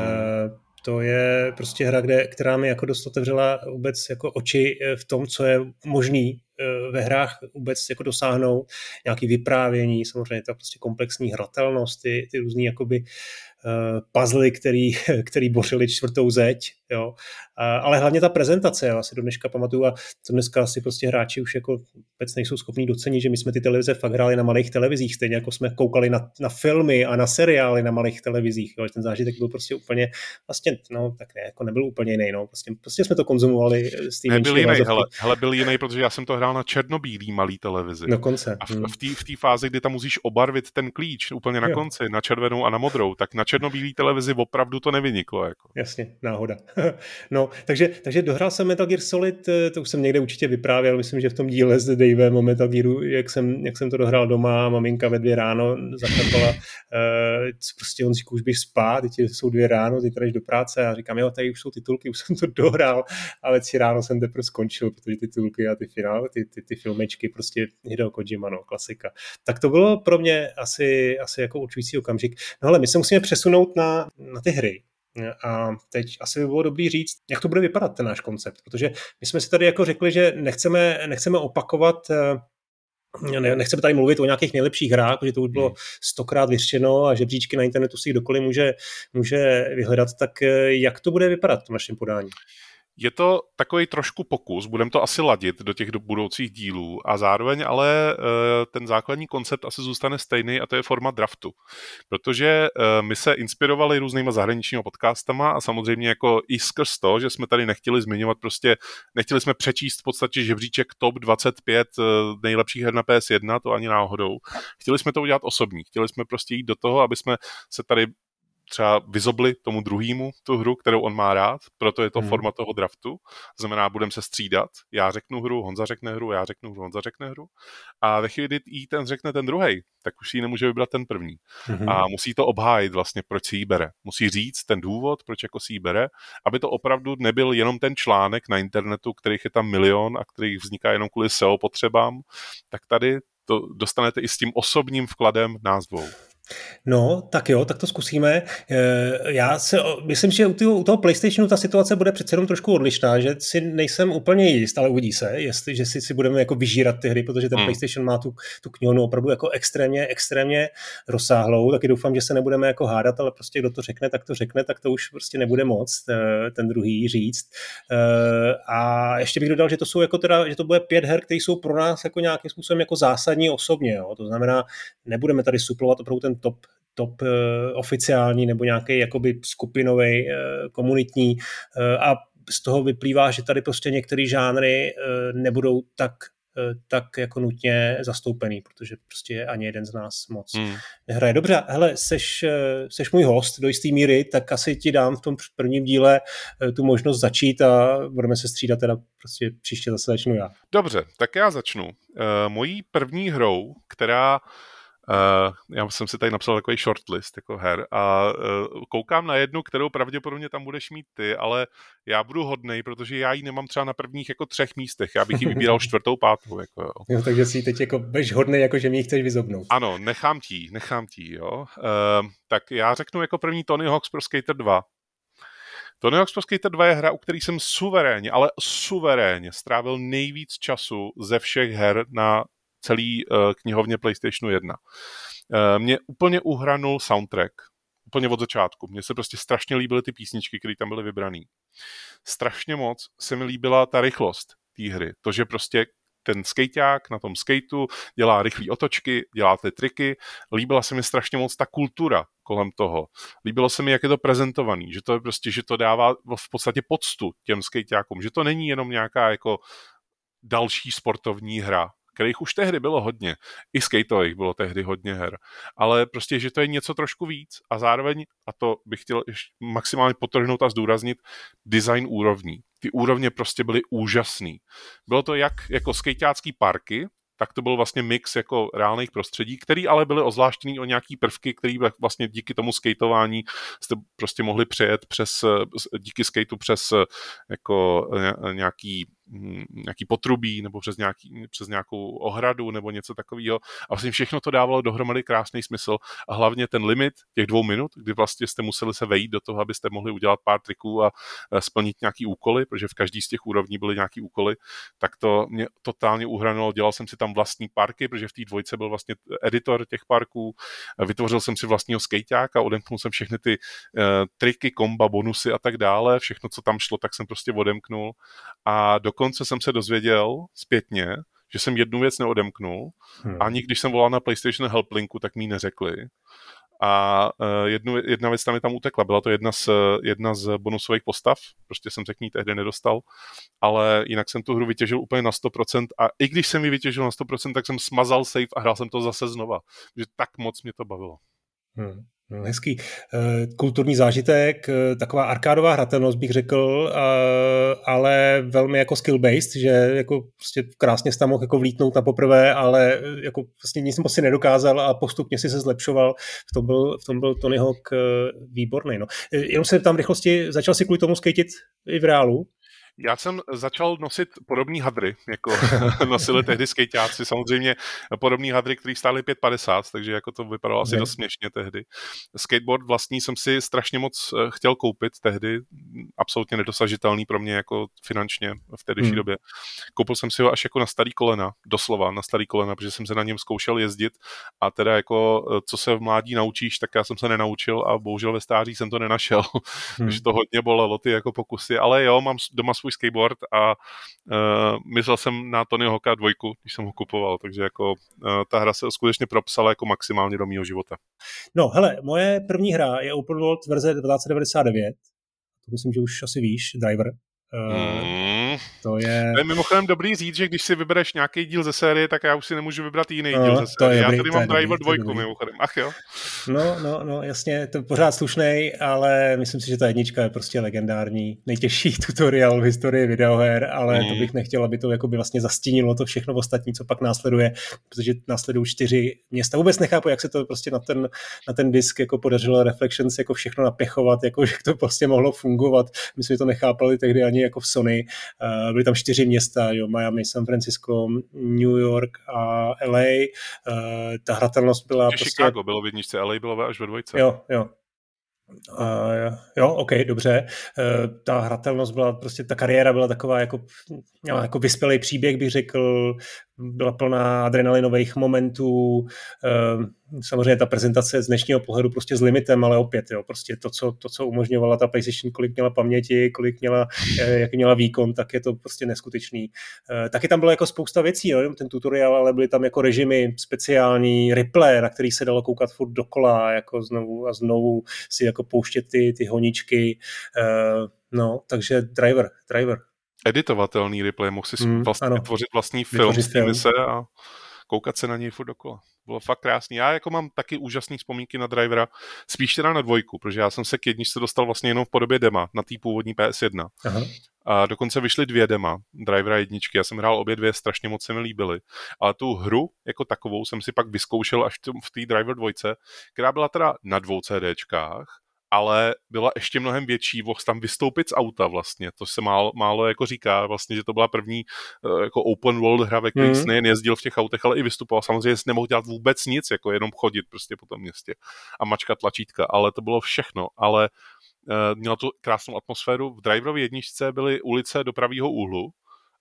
S1: To je prostě hra, kde, která mi jako dost otevřela vůbec jako oči v tom, co je možný Eh, ve hrách vůbec jako dosáhnout, nějaký vyprávění, samozřejmě ta prostě komplexní hratelnost, ty, ty různý jakoby uh, puzzly, který, který bořili čtvrtou zeď, jo. A, ale hlavně ta prezentace, já si do dneška pamatuju a to dneska asi prostě hráči už jako vůbec nejsou schopní docenit, že my jsme ty televize fakt hráli na malých televizích, stejně jako jsme koukali na, na filmy a na seriály na malých televizích, jo. ten zážitek byl prostě úplně, vlastně, no tak ne, jako nebyl úplně jiný, no. prostě, prostě jsme to konzumovali
S2: s tím Nebyl jiný, hele, hele, byl jiný, protože já jsem to hrál na černobílý malý televizi.
S1: Na konce.
S2: A v, hmm. v té fázi, kdy tam musíš obarvit ten klíč úplně na jo. konci, na červenou a na modrou, tak na černobílý televizi opravdu to nevyniklo. Jako.
S1: Jasně, náhoda. no, takže, takže dohrál jsem Metal Gear Solid, eh, to už jsem někde určitě vyprávěl, myslím, že v tom díle s Davem o Metal Gearu, jak jsem, jak jsem to dohrál doma, maminka ve dvě ráno zaklapala, uh, prostě on říká, už běž spát, teď jsou dvě ráno, ty jdeš do práce a říkám, jo, tady už jsou titulky, už jsem to dohrál, ale tři ráno jsem teprve skončil, protože ty titulky a ty finále, ty, ty, ty filmečky, prostě Hideo Kojima, no, klasika. Tak to bylo pro mě asi, asi jako určující okamžik. No ale my se musíme přesunout na, na ty hry. A teď asi by bylo dobrý říct, jak to bude vypadat ten náš koncept, protože my jsme si tady jako řekli, že nechceme, nechceme opakovat eh, nechceme tady mluvit o nějakých nejlepších hrách, protože to už bylo hmm. stokrát vyřčeno a žebříčky na internetu si kdokoliv může, může vyhledat, tak eh, jak to bude vypadat v našem podání?
S2: Je to takový trošku pokus, budeme to asi ladit do těch budoucích dílů a zároveň ale eh, ten základní koncept asi zůstane stejný a to je forma draftu. Protože eh, my se inspirovali různýma zahraničními podcastama a samozřejmě jako i skrz to, že jsme tady nechtěli zmiňovat prostě, nechtěli jsme přečíst v podstatě žebříček top 25 eh, nejlepších her na PS1, to ani náhodou. Chtěli jsme to udělat osobní, chtěli jsme prostě jít do toho, aby jsme se tady třeba vyzobli tomu druhému tu hru, kterou on má rád, proto je to hmm. forma toho draftu. Znamená, budeme se střídat. Já řeknu hru, Honza řekne hru, já řeknu hru, Honza řekne hru. A ve chvíli, kdy jí ten řekne ten druhý, tak už si ji nemůže vybrat ten první. Hmm. A musí to obhájit vlastně, proč si ji bere. Musí říct ten důvod, proč jako si ji bere, aby to opravdu nebyl jenom ten článek na internetu, kterých je tam milion a kterých vzniká jenom kvůli SEO potřebám, tak tady to dostanete i s tím osobním vkladem nás dvou.
S1: No, tak jo, tak to zkusíme. Eh, já se, myslím, že u toho, PlayStationu ta situace bude přece jenom trošku odlišná, že si nejsem úplně jist, ale uvidí se, jestli, že si, si budeme jako vyžírat ty hry, protože ten hmm. PlayStation má tu, tu knihovnu opravdu jako extrémně, extrémně rozsáhlou, taky doufám, že se nebudeme jako hádat, ale prostě kdo to řekne, tak to řekne, tak to už prostě nebude moc eh, ten druhý říct. Eh, a ještě bych dodal, že to jsou jako teda, že to bude pět her, které jsou pro nás jako nějakým způsobem jako zásadní osobně, jo. to znamená, nebudeme tady suplovat opravdu ten top top uh, oficiální nebo nějaký jakoby skupinový, uh, komunitní uh, a z toho vyplývá, že tady prostě některé žánry uh, nebudou tak tak jako nutně zastoupený, protože prostě ani jeden z nás moc hmm. nehraje. Dobře, hele, seš, seš můj host do jisté míry, tak asi ti dám v tom prvním díle tu možnost začít a budeme se střídat teda prostě příště zase začnu já.
S2: Dobře, tak já začnu. Mojí první hrou, která já jsem si tady napsal takový shortlist jako her a uh, koukám na jednu, kterou pravděpodobně tam budeš mít ty, ale já budu hodnej, protože já ji nemám třeba na prvních jako třech místech, já bych ji vybíral čtvrtou, pátou. Jako, jo.
S1: jo takže si teď jako budeš hodnej, jako že mi ji chceš vyzobnout.
S2: Ano, nechám ti, nechám ti, jo. Uh, tak já řeknu jako první Tony Hawk's Pro Skater 2. Tony Hawk's Pro Skater 2 je hra, u který jsem suverénně, ale suverénně strávil nejvíc času ze všech her na celý uh, knihovně PlayStationu 1. Uh, mě úplně uhranul soundtrack, úplně od začátku. Mně se prostě strašně líbily ty písničky, které tam byly vybrané. Strašně moc se mi líbila ta rychlost té hry. To, že prostě ten skejťák na tom skateu dělá rychlé otočky, dělá ty triky. Líbila se mi strašně moc ta kultura kolem toho. Líbilo se mi, jak je to prezentovaný, že to je prostě, že to dává v podstatě poctu těm skejťákům, že to není jenom nějaká jako další sportovní hra, kterých už tehdy bylo hodně. I skateových bylo tehdy hodně her. Ale prostě, že to je něco trošku víc a zároveň, a to bych chtěl ještě maximálně potrhnout a zdůraznit, design úrovní. Ty úrovně prostě byly úžasný. Bylo to jak jako skateácký parky, tak to byl vlastně mix jako reálných prostředí, který ale byly ozvláštěný o nějaký prvky, který vlastně díky tomu skateování jste prostě mohli přejet přes, díky skateu přes jako nějaký nějaký potrubí nebo přes, nějaký, přes nějakou ohradu nebo něco takového. A vlastně všechno to dávalo dohromady krásný smysl a hlavně ten limit těch dvou minut, kdy vlastně jste museli se vejít do toho, abyste mohli udělat pár triků a splnit nějaký úkoly, protože v každý z těch úrovní byly nějaký úkoly, tak to mě totálně uhranulo. Dělal jsem si tam vlastní parky, protože v té dvojce byl vlastně editor těch parků. Vytvořil jsem si vlastního skejťáka, odemknul jsem všechny ty uh, triky, komba, bonusy a tak dále. Všechno, co tam šlo, tak jsem prostě odemknul. A do dokonce jsem se dozvěděl zpětně, že jsem jednu věc neodemknul. Hmm. Ani když jsem volal na PlayStation Helplinku, tak mi neřekli. A uh, jednu, jedna věc tam mi tam utekla. Byla to jedna z, jedna z bonusových postav. Prostě jsem se k ní tehdy nedostal. Ale jinak jsem tu hru vytěžil úplně na 100%. A i když jsem ji vytěžil na 100%, tak jsem smazal save a hrál jsem to zase znova. že tak moc mě to bavilo.
S1: Hmm. No, hezký. Eh, kulturní zážitek, eh, taková arkádová hratelnost bych řekl, eh, ale velmi jako skill-based, že jako prostě krásně jsi tam mohl jako vlítnout na poprvé, ale jako vlastně nic moc si nedokázal a postupně si se zlepšoval. V tom byl, v tom byl Tony Hawk výborný. No. Jenom se tam rychlosti, začal si kvůli tomu skatit i v reálu?
S2: Já jsem začal nosit podobné hadry, jako nosili tehdy skejťáci, samozřejmě podobné hadry, které stály 5,50, takže jako to vypadalo asi dost směšně tehdy. Skateboard vlastní jsem si strašně moc eh, chtěl koupit tehdy, absolutně nedosažitelný pro mě jako finančně v tehdejší hmm. době. Koupil jsem si ho až jako na starý kolena, doslova na starý kolena, protože jsem se na něm zkoušel jezdit a teda jako eh, co se v mládí naučíš, tak já jsem se nenaučil a bohužel ve stáří jsem to nenašel, hmm. takže to hodně bolelo ty jako pokusy, ale jo, mám doma svůj svůj skateboard a uh, myslel jsem na Tony Hawka dvojku, když jsem ho kupoval, takže jako uh, ta hra se skutečně propsala jako maximálně do mého života.
S1: No hele, moje první hra je Open World verze 1999, to myslím, že už asi víš, Driver. Uh, mm.
S2: To je... To je mimochodem dobrý říct, že když si vybereš nějaký díl ze série, tak já už si nemůžu vybrat jiný no, díl ze série. Já tady mám Driver 2 mimochodem. Ach jo.
S1: No, no, no, jasně, to je pořád slušný, ale myslím si, že ta jednička je prostě legendární. Nejtěžší tutorial v historii videoher, ale mm. to bych nechtěl, aby to jako by vlastně zastínilo to všechno ostatní, co pak následuje, protože následují čtyři města. Vůbec nechápu, jak se to prostě na ten, na ten disk jako podařilo Reflections jako všechno napěchovat, jako že to prostě mohlo fungovat. Myslím, že to nechápali tehdy ani jako v Sony. Uh, byly tam čtyři města, jo, Miami, San Francisco, New York a LA. Eh, ta hratelnost byla
S2: prostě... Chicago bylo v jedničce, LA bylo až ve dvojce.
S1: Jo, jo. Uh, jo, ok, dobře. Uh, ta hratelnost byla prostě, ta kariéra byla taková jako, jako vyspělý příběh, bych řekl, byla plná adrenalinových momentů, uh, samozřejmě ta prezentace z dnešního pohledu prostě s limitem, ale opět, jo, prostě to, co, to, co umožňovala ta PlayStation, kolik měla paměti, kolik měla, jak měla výkon, tak je to prostě neskutečný. Taky tam bylo jako spousta věcí, jo, ten tutoriál, ale byly tam jako režimy speciální, replay, na který se dalo koukat furt dokola, jako znovu a znovu si jako pouštět ty, ty honičky, no, takže driver, driver.
S2: Editovatelný replay, mohl si mm, vlastně ano. tvořit vlastní film z mise a koukat se na něj furt dokola. Bylo fakt krásný. Já jako mám taky úžasné vzpomínky na drivera, spíš teda na dvojku, protože já jsem se k jedničce dostal vlastně jenom v podobě dema na té původní PS1. Aha. A dokonce vyšly dvě dema, drivera jedničky. Já jsem hrál obě dvě, strašně moc se mi líbily. Ale tu hru jako takovou jsem si pak vyzkoušel až v té driver dvojce, která byla teda na dvou CDčkách, ale byla ještě mnohem větší, mohl tam vystoupit z auta vlastně, to se málo, málo jako říká vlastně, že to byla první uh, jako open world hra, ve které mm. nejen jezdil v těch autech, ale i vystupoval. Samozřejmě jsi nemohl dělat vůbec nic, jako jenom chodit prostě po tom městě a mačkat tlačítka, ale to bylo všechno, ale uh, mělo to krásnou atmosféru. V Driverově jedničce byly ulice do pravého úhlu,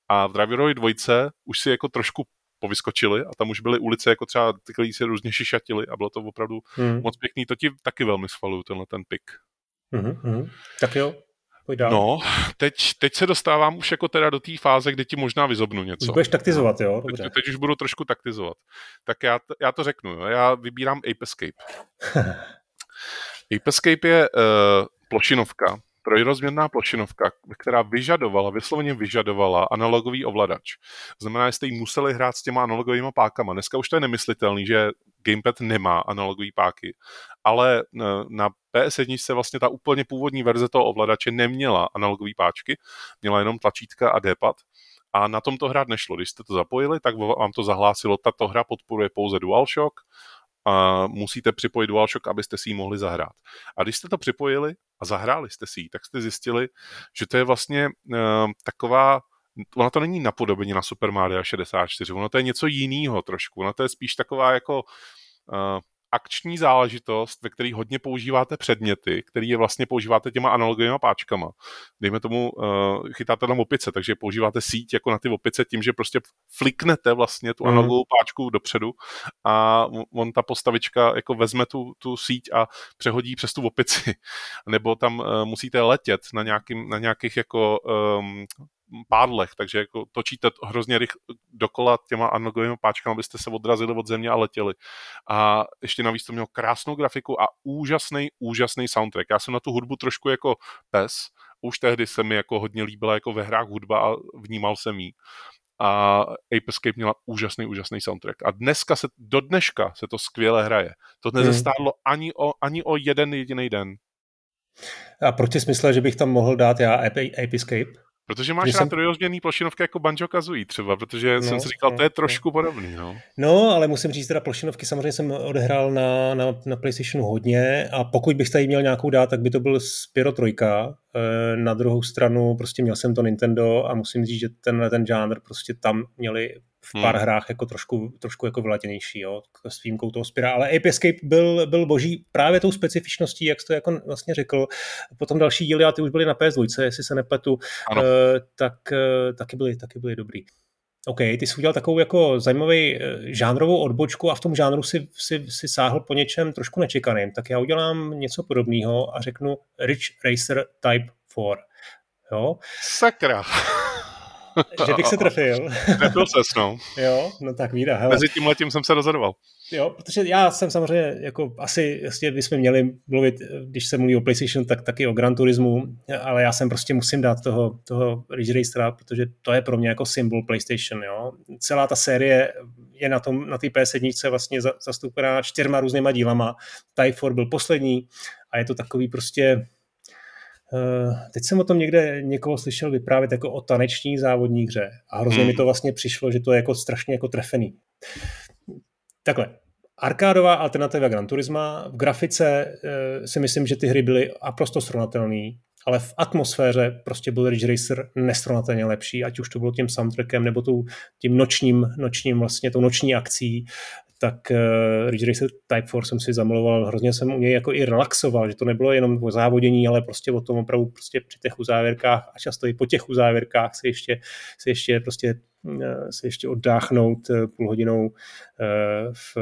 S2: a v Driverově dvojce už si jako trošku povyskočili a tam už byly ulice jako třeba ty, které se různě šišatily a bylo to opravdu hmm. moc pěkný. To ti taky velmi schvaluju, tenhle ten pik.
S1: Mm-hmm. Tak jo, pojď dál.
S2: No, teď, teď se dostávám už jako teda do té fáze, kde ti možná vyzobnu něco.
S1: Už budeš taktizovat, jo? Dobře.
S2: Teď, teď už budu trošku taktizovat. Tak já, já to řeknu, jo? já vybírám Ape Escape. Ape Escape je uh, plošinovka, trojrozměrná plošinovka, která vyžadovala, vysloveně vyžadovala analogový ovladač. Znamená, že jste ji museli hrát s těma analogovými pákama. Dneska už to je nemyslitelný, že gamepad nemá analogové páky, ale e, na PS1 vlastně ta úplně původní verze toho ovladače neměla analogové páčky, měla jenom tlačítka a D-pad a na tom to hrát nešlo. Když jste to zapojili, tak vám to zahlásilo, tato hra podporuje pouze DualShock, a musíte připojit DualShock, abyste si ji mohli zahrát. A když jste to připojili a zahráli jste si ji, tak jste zjistili, že to je vlastně uh, taková ona to není napodobení na Super Mario 64, ono to je něco jiného trošku, ono to je spíš taková jako uh, akční záležitost, ve které hodně používáte předměty, který je vlastně používáte těma analogovými páčkama. Dejme tomu, uh, chytáte tam opice, takže používáte síť jako na ty opice tím, že prostě fliknete vlastně tu mhm. analogovou páčku dopředu a on ta postavička jako vezme tu, tu síť a přehodí přes tu opici. Nebo tam uh, musíte letět na, nějakým, na nějakých jako um, pádlech, takže jako točíte hrozně rychle dokola těma analogovými páčkami, abyste se odrazili od země a letěli. A ještě navíc to mělo krásnou grafiku a úžasný, úžasný soundtrack. Já jsem na tu hudbu trošku jako pes, už tehdy se mi jako hodně líbila jako ve hrách hudba a vnímal jsem jí. A Ape Escape měla úžasný, úžasný soundtrack. A dneska se, do dneška se to skvěle hraje. To nezestárlo hmm. ani, o, ani o jeden jediný den.
S1: A proč jsi myslel, že bych tam mohl dát já Ape, Ape Escape?
S2: Protože máš rád jsem... trojrozměrný plošinovky jako Banjo Kazooie třeba, protože no, jsem si říkal, no, to je trošku no. podobný. No.
S1: no, ale musím říct, teda plošinovky samozřejmě jsem odehrál na, na, na PlayStationu hodně a pokud bych tady měl nějakou dát, tak by to byl Spyro 3. Eh, na druhou stranu prostě měl jsem to Nintendo a musím říct, že tenhle ten žánr prostě tam měli v pár hmm. hrách jako trošku, trošku jako vyladěnější, jo, s výjimkou toho Spira, ale Ape Escape byl, byl boží právě tou specifičností, jak jsi to jako vlastně řekl. Potom další díly, a ty už byly na PS2, jestli se nepletu, ano. Uh, tak uh, taky byly, taky byly dobrý. OK, ty jsi udělal takovou jako zajímavý žánrovou odbočku a v tom žánru si, si, si sáhl po něčem trošku nečekaným, tak já udělám něco podobného a řeknu Rich Racer Type 4. Jo?
S2: Sakra
S1: že bych se trefil.
S2: Trefil ses, no.
S1: jo, no tak víra. Hele.
S2: Mezi tím letím jsem se rozhodoval.
S1: Jo, protože já jsem samozřejmě, jako asi, jasně bychom měli mluvit, když se mluví o PlayStation, tak taky o Gran Turismu, ale já jsem prostě musím dát toho, toho Ridge Racera, protože to je pro mě jako symbol PlayStation, jo. Celá ta série je na tom, na té PS1 vlastně zastoupená čtyřma různýma dílama. Type 4 byl poslední a je to takový prostě teď jsem o tom někde někoho slyšel vyprávět jako o taneční závodní hře a hrozně hmm. mi to vlastně přišlo, že to je jako strašně jako trefený. Takhle, arkádová alternativa Gran Turisma. V grafice e, si myslím, že ty hry byly naprosto srovnatelné, ale v atmosféře prostě byl Ridge Racer nesrovnatelně lepší, ať už to bylo tím soundtrackem nebo tou, tím nočním, nočním vlastně tou noční akcí tak uh, Ridge Racer Type 4 jsem si zamiloval, hrozně jsem u něj jako i relaxoval, že to nebylo jenom o závodění, ale prostě o tom opravdu prostě při těch uzávěrkách a často i po těch uzávěrkách si ještě, si ještě prostě uh, si ještě oddáchnout uh, půl hodinou uh, v,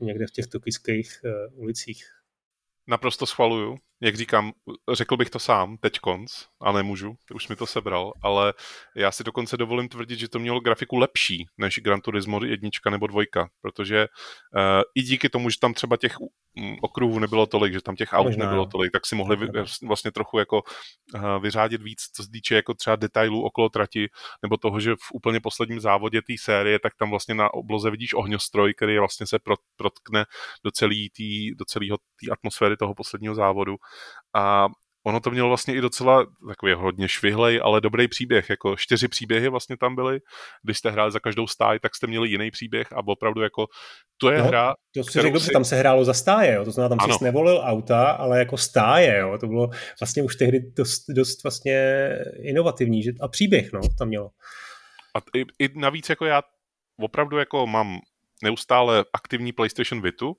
S1: někde v těch tokijských ulicích.
S2: Naprosto schvaluju jak říkám, řekl bych to sám, teď konc, a nemůžu, už mi to sebral, ale já si dokonce dovolím tvrdit, že to mělo grafiku lepší než Gran Turismo jednička nebo dvojka, protože uh, i díky tomu, že tam třeba těch mm, okruhů nebylo tolik, že tam těch aut Možná, nebylo tolik, tak si mohli vy, vlastně trochu jako uh, vyřádit víc, co se týče jako třeba detailů okolo trati, nebo toho, že v úplně posledním závodě té série, tak tam vlastně na obloze vidíš ohňostroj, který vlastně se protkne do celý tý, do celého té atmosféry toho posledního závodu a ono to mělo vlastně i docela takový hodně švihlej, ale dobrý příběh. Jako čtyři příběhy vlastně tam byly. Když jste hráli za každou stáj, tak jste měli jiný příběh a opravdu jako to je no, hra,
S1: To si řekl, si... tam se hrálo za stáje, jo? to znamená, tam si nevolil auta, ale jako stáje, jo? to bylo vlastně už tehdy dost, dost vlastně inovativní že... a příběh no, tam mělo.
S2: A i, i navíc jako já opravdu jako mám neustále aktivní PlayStation Vitu,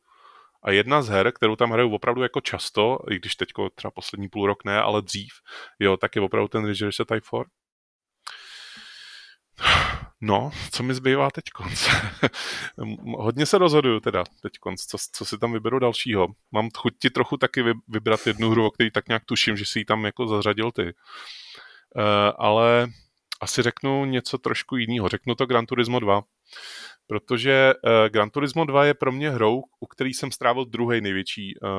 S2: a jedna z her, kterou tam hraju opravdu jako často, i když teďko třeba poslední půl rok ne, ale dřív, jo, tak je opravdu ten Ridge Racer Type 4. No, co mi zbývá teď konc? Hodně se rozhoduju teda teď konc, co, co si tam vyberu dalšího. Mám chuť ti trochu taky vybrat jednu hru, o který tak nějak tuším, že si ji tam jako zařadil ty. Uh, ale asi řeknu něco trošku jiného. Řeknu to Gran Turismo 2 protože uh, Gran Turismo 2 je pro mě hrou, u který jsem strávil druhý největší uh,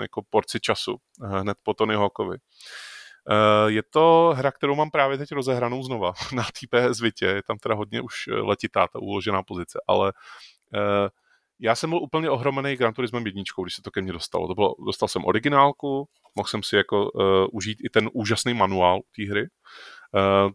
S2: jako porci času, uh, hned po Tony Hawkovi. Uh, je to hra, kterou mám právě teď rozehranou znova na té PS Vitě, je tam teda hodně už letitá ta uložená pozice, ale uh, já jsem byl úplně ohromený Gran Turismo jedničkou, když se to ke mně dostalo. To bylo, dostal jsem originálku, mohl jsem si jako uh, užít i ten úžasný manuál té hry. Uh,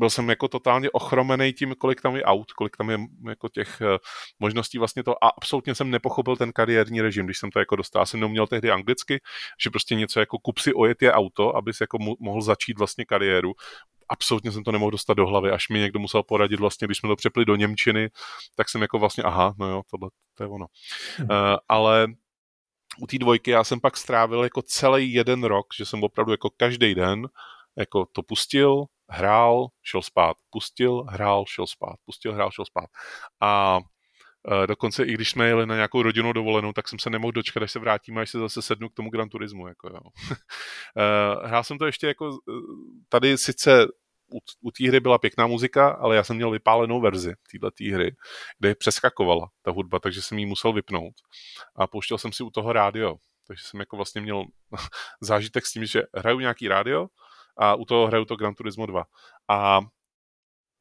S2: byl jsem jako totálně ochromený tím, kolik tam je aut, kolik tam je jako těch uh, možností vlastně to a absolutně jsem nepochopil ten kariérní režim, když jsem to jako dostal. Já jsem neuměl tehdy anglicky, že prostě něco jako kup si ojet je auto, abys jako mohl začít vlastně kariéru absolutně jsem to nemohl dostat do hlavy, až mi někdo musel poradit vlastně, když jsme to přepli do Němčiny, tak jsem jako vlastně, aha, no jo, tohle, to je ono. Hmm. Uh, ale u té dvojky já jsem pak strávil jako celý jeden rok, že jsem opravdu jako každý den jako to pustil, hrál, šel spát, pustil, hrál, šel spát, pustil, hrál, šel spát. A Uh, dokonce i když jsme jeli na nějakou rodinnou dovolenou, tak jsem se nemohl dočkat, až se vrátíme, až se zase sednu k tomu Gran Turismu. Jako, jo. uh, hrál jsem to ještě jako, tady sice u, u té hry byla pěkná muzika, ale já jsem měl vypálenou verzi této hry, kde přeskakovala ta hudba, takže jsem ji musel vypnout. A pouštěl jsem si u toho rádio, takže jsem jako vlastně měl zážitek s tím, že hraju nějaký rádio a u toho hraju to Gran Turismo 2. A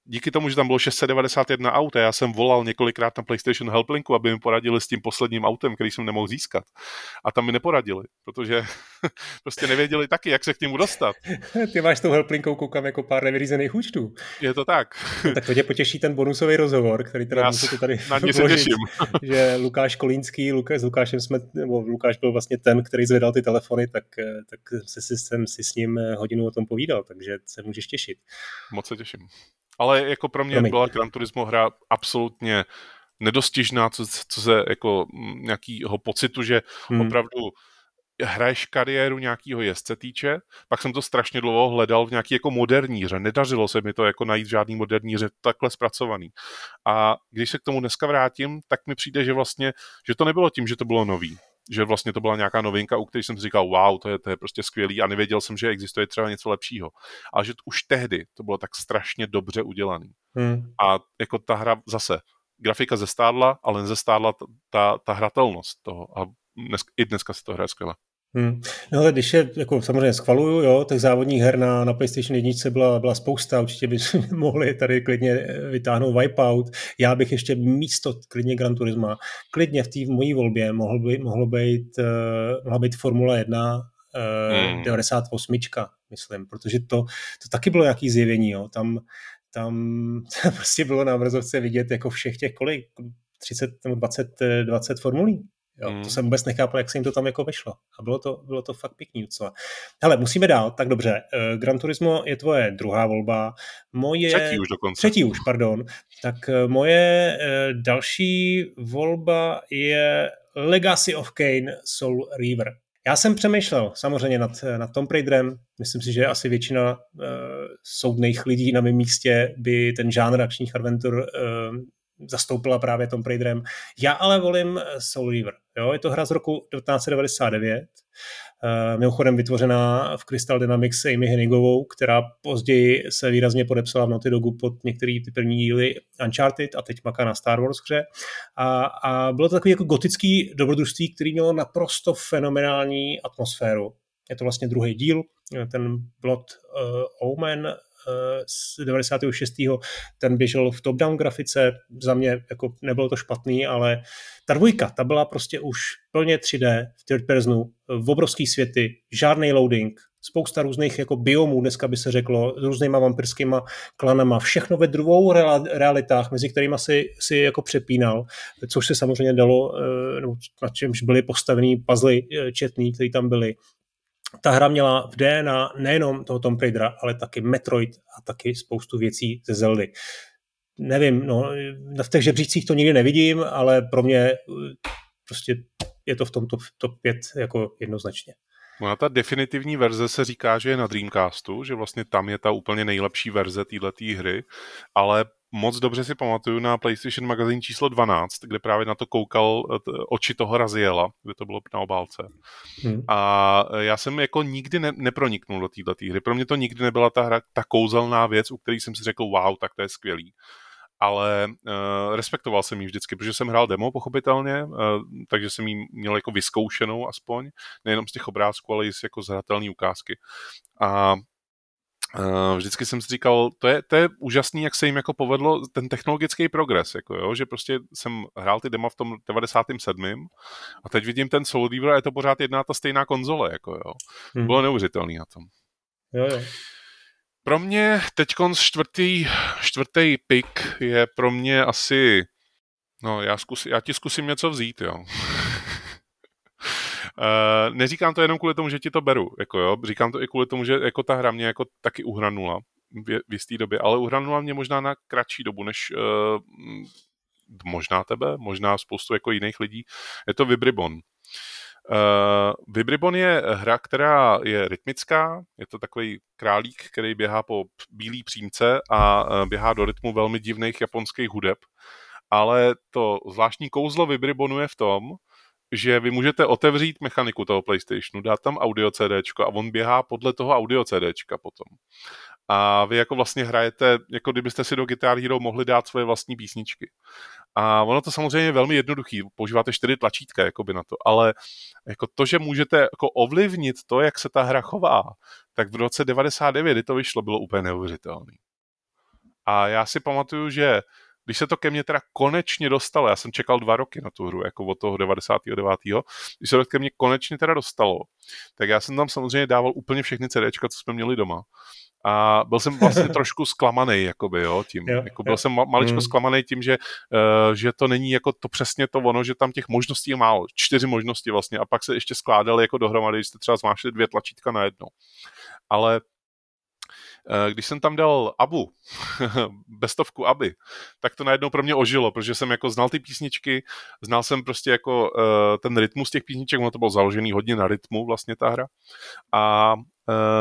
S2: díky tomu, že tam bylo 691 aut a já jsem volal několikrát na PlayStation Helplinku, aby mi poradili s tím posledním autem, který jsem nemohl získat. A tam mi neporadili, protože prostě nevěděli taky, jak se k němu dostat.
S1: Ty máš s tou Helplinkou, koukám, jako pár nevyřízených účtů.
S2: Je to tak.
S1: No, tak to tě potěší ten bonusový rozhovor, který teda já
S2: musíte
S1: tady
S2: na mě se těším.
S1: že Lukáš Kolínský, Lukáš, s Lukášem jsme, nebo Lukáš byl vlastně ten, který zvedal ty telefony, tak, tak se, jsem si s ním hodinu o tom povídal, takže se můžeš těšit.
S2: Moc se těším. Ale jako pro mě Promiň. byla Gran Turismo hra absolutně nedostižná, co, co se jako nějakého pocitu, že hmm. opravdu hraješ kariéru nějakého jezdce týče, pak jsem to strašně dlouho hledal v nějaký jako moderní hře. Nedařilo se mi to jako najít žádný moderní hře takhle zpracovaný. A když se k tomu dneska vrátím, tak mi přijde, že vlastně, že to nebylo tím, že to bylo nový že vlastně to byla nějaká novinka, u které jsem si říkal, wow, to je, to je prostě skvělý a nevěděl jsem, že existuje třeba něco lepšího. Ale že už tehdy to bylo tak strašně dobře udělaný. Hmm. A jako ta hra zase, grafika zestádla, ale nezestádla ta, ta, ta hratelnost toho. A dnes, i dneska se to hraje skvěle.
S1: Hmm. No ale když je, jako samozřejmě schvaluju, jo, těch závodních her na, na PlayStation 1 byla, byla spousta, určitě by mohli tady klidně eh, vytáhnout Wipeout. Já bych ještě místo klidně Gran Turisma, klidně v té mojí volbě mohl by, mohlo být, uh, mohla být Formule 1 uh, hmm. 98, myslím, protože to, to taky bylo nějaký zjevení, jo. Tam, tam prostě bylo na obrazovce vidět jako všech těch kolik, 30 nebo 20, 20 formulí. Jo, mm. To jsem vůbec nechápal, jak se jim to tam jako vyšlo. A bylo to, bylo to fakt pěkný docela. Hele, musíme dál, tak dobře. Uh, Gran Turismo je tvoje druhá volba. Moje...
S2: Třetí už dokonce.
S1: Třetí už, pardon. Tak uh, moje uh, další volba je Legacy of Kane Soul River. Já jsem přemýšlel samozřejmě nad, nad Tom Raiderem. Myslím si, že asi většina uh, soudných lidí na mém místě by ten žánr akčních adventur uh, zastoupila právě Tom Raiderem. Já ale volím eh, Soul River. Jo? Je to hra z roku 1999, Uh, eh, mimochodem vytvořená v Crystal Dynamics Amy Hennigovou, která později se výrazně podepsala v Naughty Dogu pod některé ty první díly Uncharted a teď maká na Star Wars hře. A, a bylo to takový jako gotický dobrodružství, který mělo naprosto fenomenální atmosféru. Je to vlastně druhý díl, ten Blood uh, Omen z 96. ten běžel v top-down grafice, za mě jako nebylo to špatný, ale ta dvojka, ta byla prostě už plně 3D v third personu, v obrovský světy, žádný loading, spousta různých jako biomů, dneska by se řeklo, s různýma vampirskýma klanama, všechno ve dvou realitách, mezi kterými si, si jako přepínal, což se samozřejmě dalo, eh, nebo na čemž byly postavený puzzle eh, četný, které tam byly ta hra měla v DNA nejenom toho Tomb Raidera, ale taky Metroid a taky spoustu věcí ze Zeldy. Nevím, no, v těch žebřících to nikdy nevidím, ale pro mě eh, prostě je to v tom top, top 5 jako jednoznačně.
S2: Ona ta definitivní verze se říká, že je na Dreamcastu, že vlastně tam je ta úplně nejlepší verze této hry, ale moc dobře si pamatuju na PlayStation Magazine číslo 12, kde právě na to koukal eh, oči toho Raziela, kde to bylo na obálce. Hmm. A já jsem jako nikdy ne, neproniknul do této hry. Pro mě to nikdy nebyla ta hra, ta kouzelná věc, u které jsem si řekl, wow, tak to je skvělý ale uh, respektoval jsem ji vždycky, protože jsem hrál demo, pochopitelně, uh, takže jsem ji měl jako vyzkoušenou aspoň, nejenom z těch obrázků, ale i z jako zhratelné ukázky. A vždycky jsem si říkal, to je, to je úžasný, jak se jim jako povedlo ten technologický progres, jako jo, že prostě jsem hrál ty demo v tom 97. a teď vidím ten Soul Reaver a je to pořád jedna ta stejná konzole, jako jo. Hmm. Bylo neuvěřitelný na tom.
S1: Jo, jo.
S2: Pro mě teď čtvrtý, čtvrtý pick je pro mě asi, no já, zkus, já ti zkusím něco vzít, jo. Uh, neříkám to jenom kvůli tomu, že ti to beru, jako jo, říkám to i kvůli tomu, že jako ta hra mě jako taky uhranula v, v jisté době, ale uhranula mě možná na kratší dobu, než uh, možná tebe, možná spoustu jako jiných lidí. Je to Vibribon. Uh, Vibribon je hra, která je rytmická, je to takový králík, který běhá po bílý přímce a uh, běhá do rytmu velmi divných japonských hudeb, ale to zvláštní kouzlo Vibribonu je v tom, že vy můžete otevřít mechaniku toho PlayStationu, dát tam audio CD a on běhá podle toho audio CD potom. A vy jako vlastně hrajete, jako kdybyste si do Guitar Hero mohli dát svoje vlastní písničky. A ono to samozřejmě je velmi jednoduchý, používáte čtyři tlačítka jakoby na to, ale jako to, že můžete jako ovlivnit to, jak se ta hra chová, tak v roce 99, kdy to vyšlo, bylo úplně neuvěřitelné. A já si pamatuju, že když se to ke mně teda konečně dostalo, já jsem čekal dva roky na tu hru, jako od toho 99. Když se to ke mně konečně teda dostalo, tak já jsem tam samozřejmě dával úplně všechny CDčka, co jsme měli doma. A byl jsem vlastně trošku zklamaný, jakoby, jo, tím. Jo, jako byl jo. jsem maličko hmm. zklamaný tím, že, uh, že to není jako to přesně to ono, že tam těch možností je málo. Čtyři možnosti vlastně a pak se ještě skládaly jako dohromady, když jste třeba zmášli dvě tlačítka na jedno. Ale když jsem tam dal Abu, bestovku Aby, tak to najednou pro mě ožilo, protože jsem jako znal ty písničky, znal jsem prostě jako uh, ten rytmus těch písniček, ono to bylo založený hodně na rytmu vlastně ta hra a uh,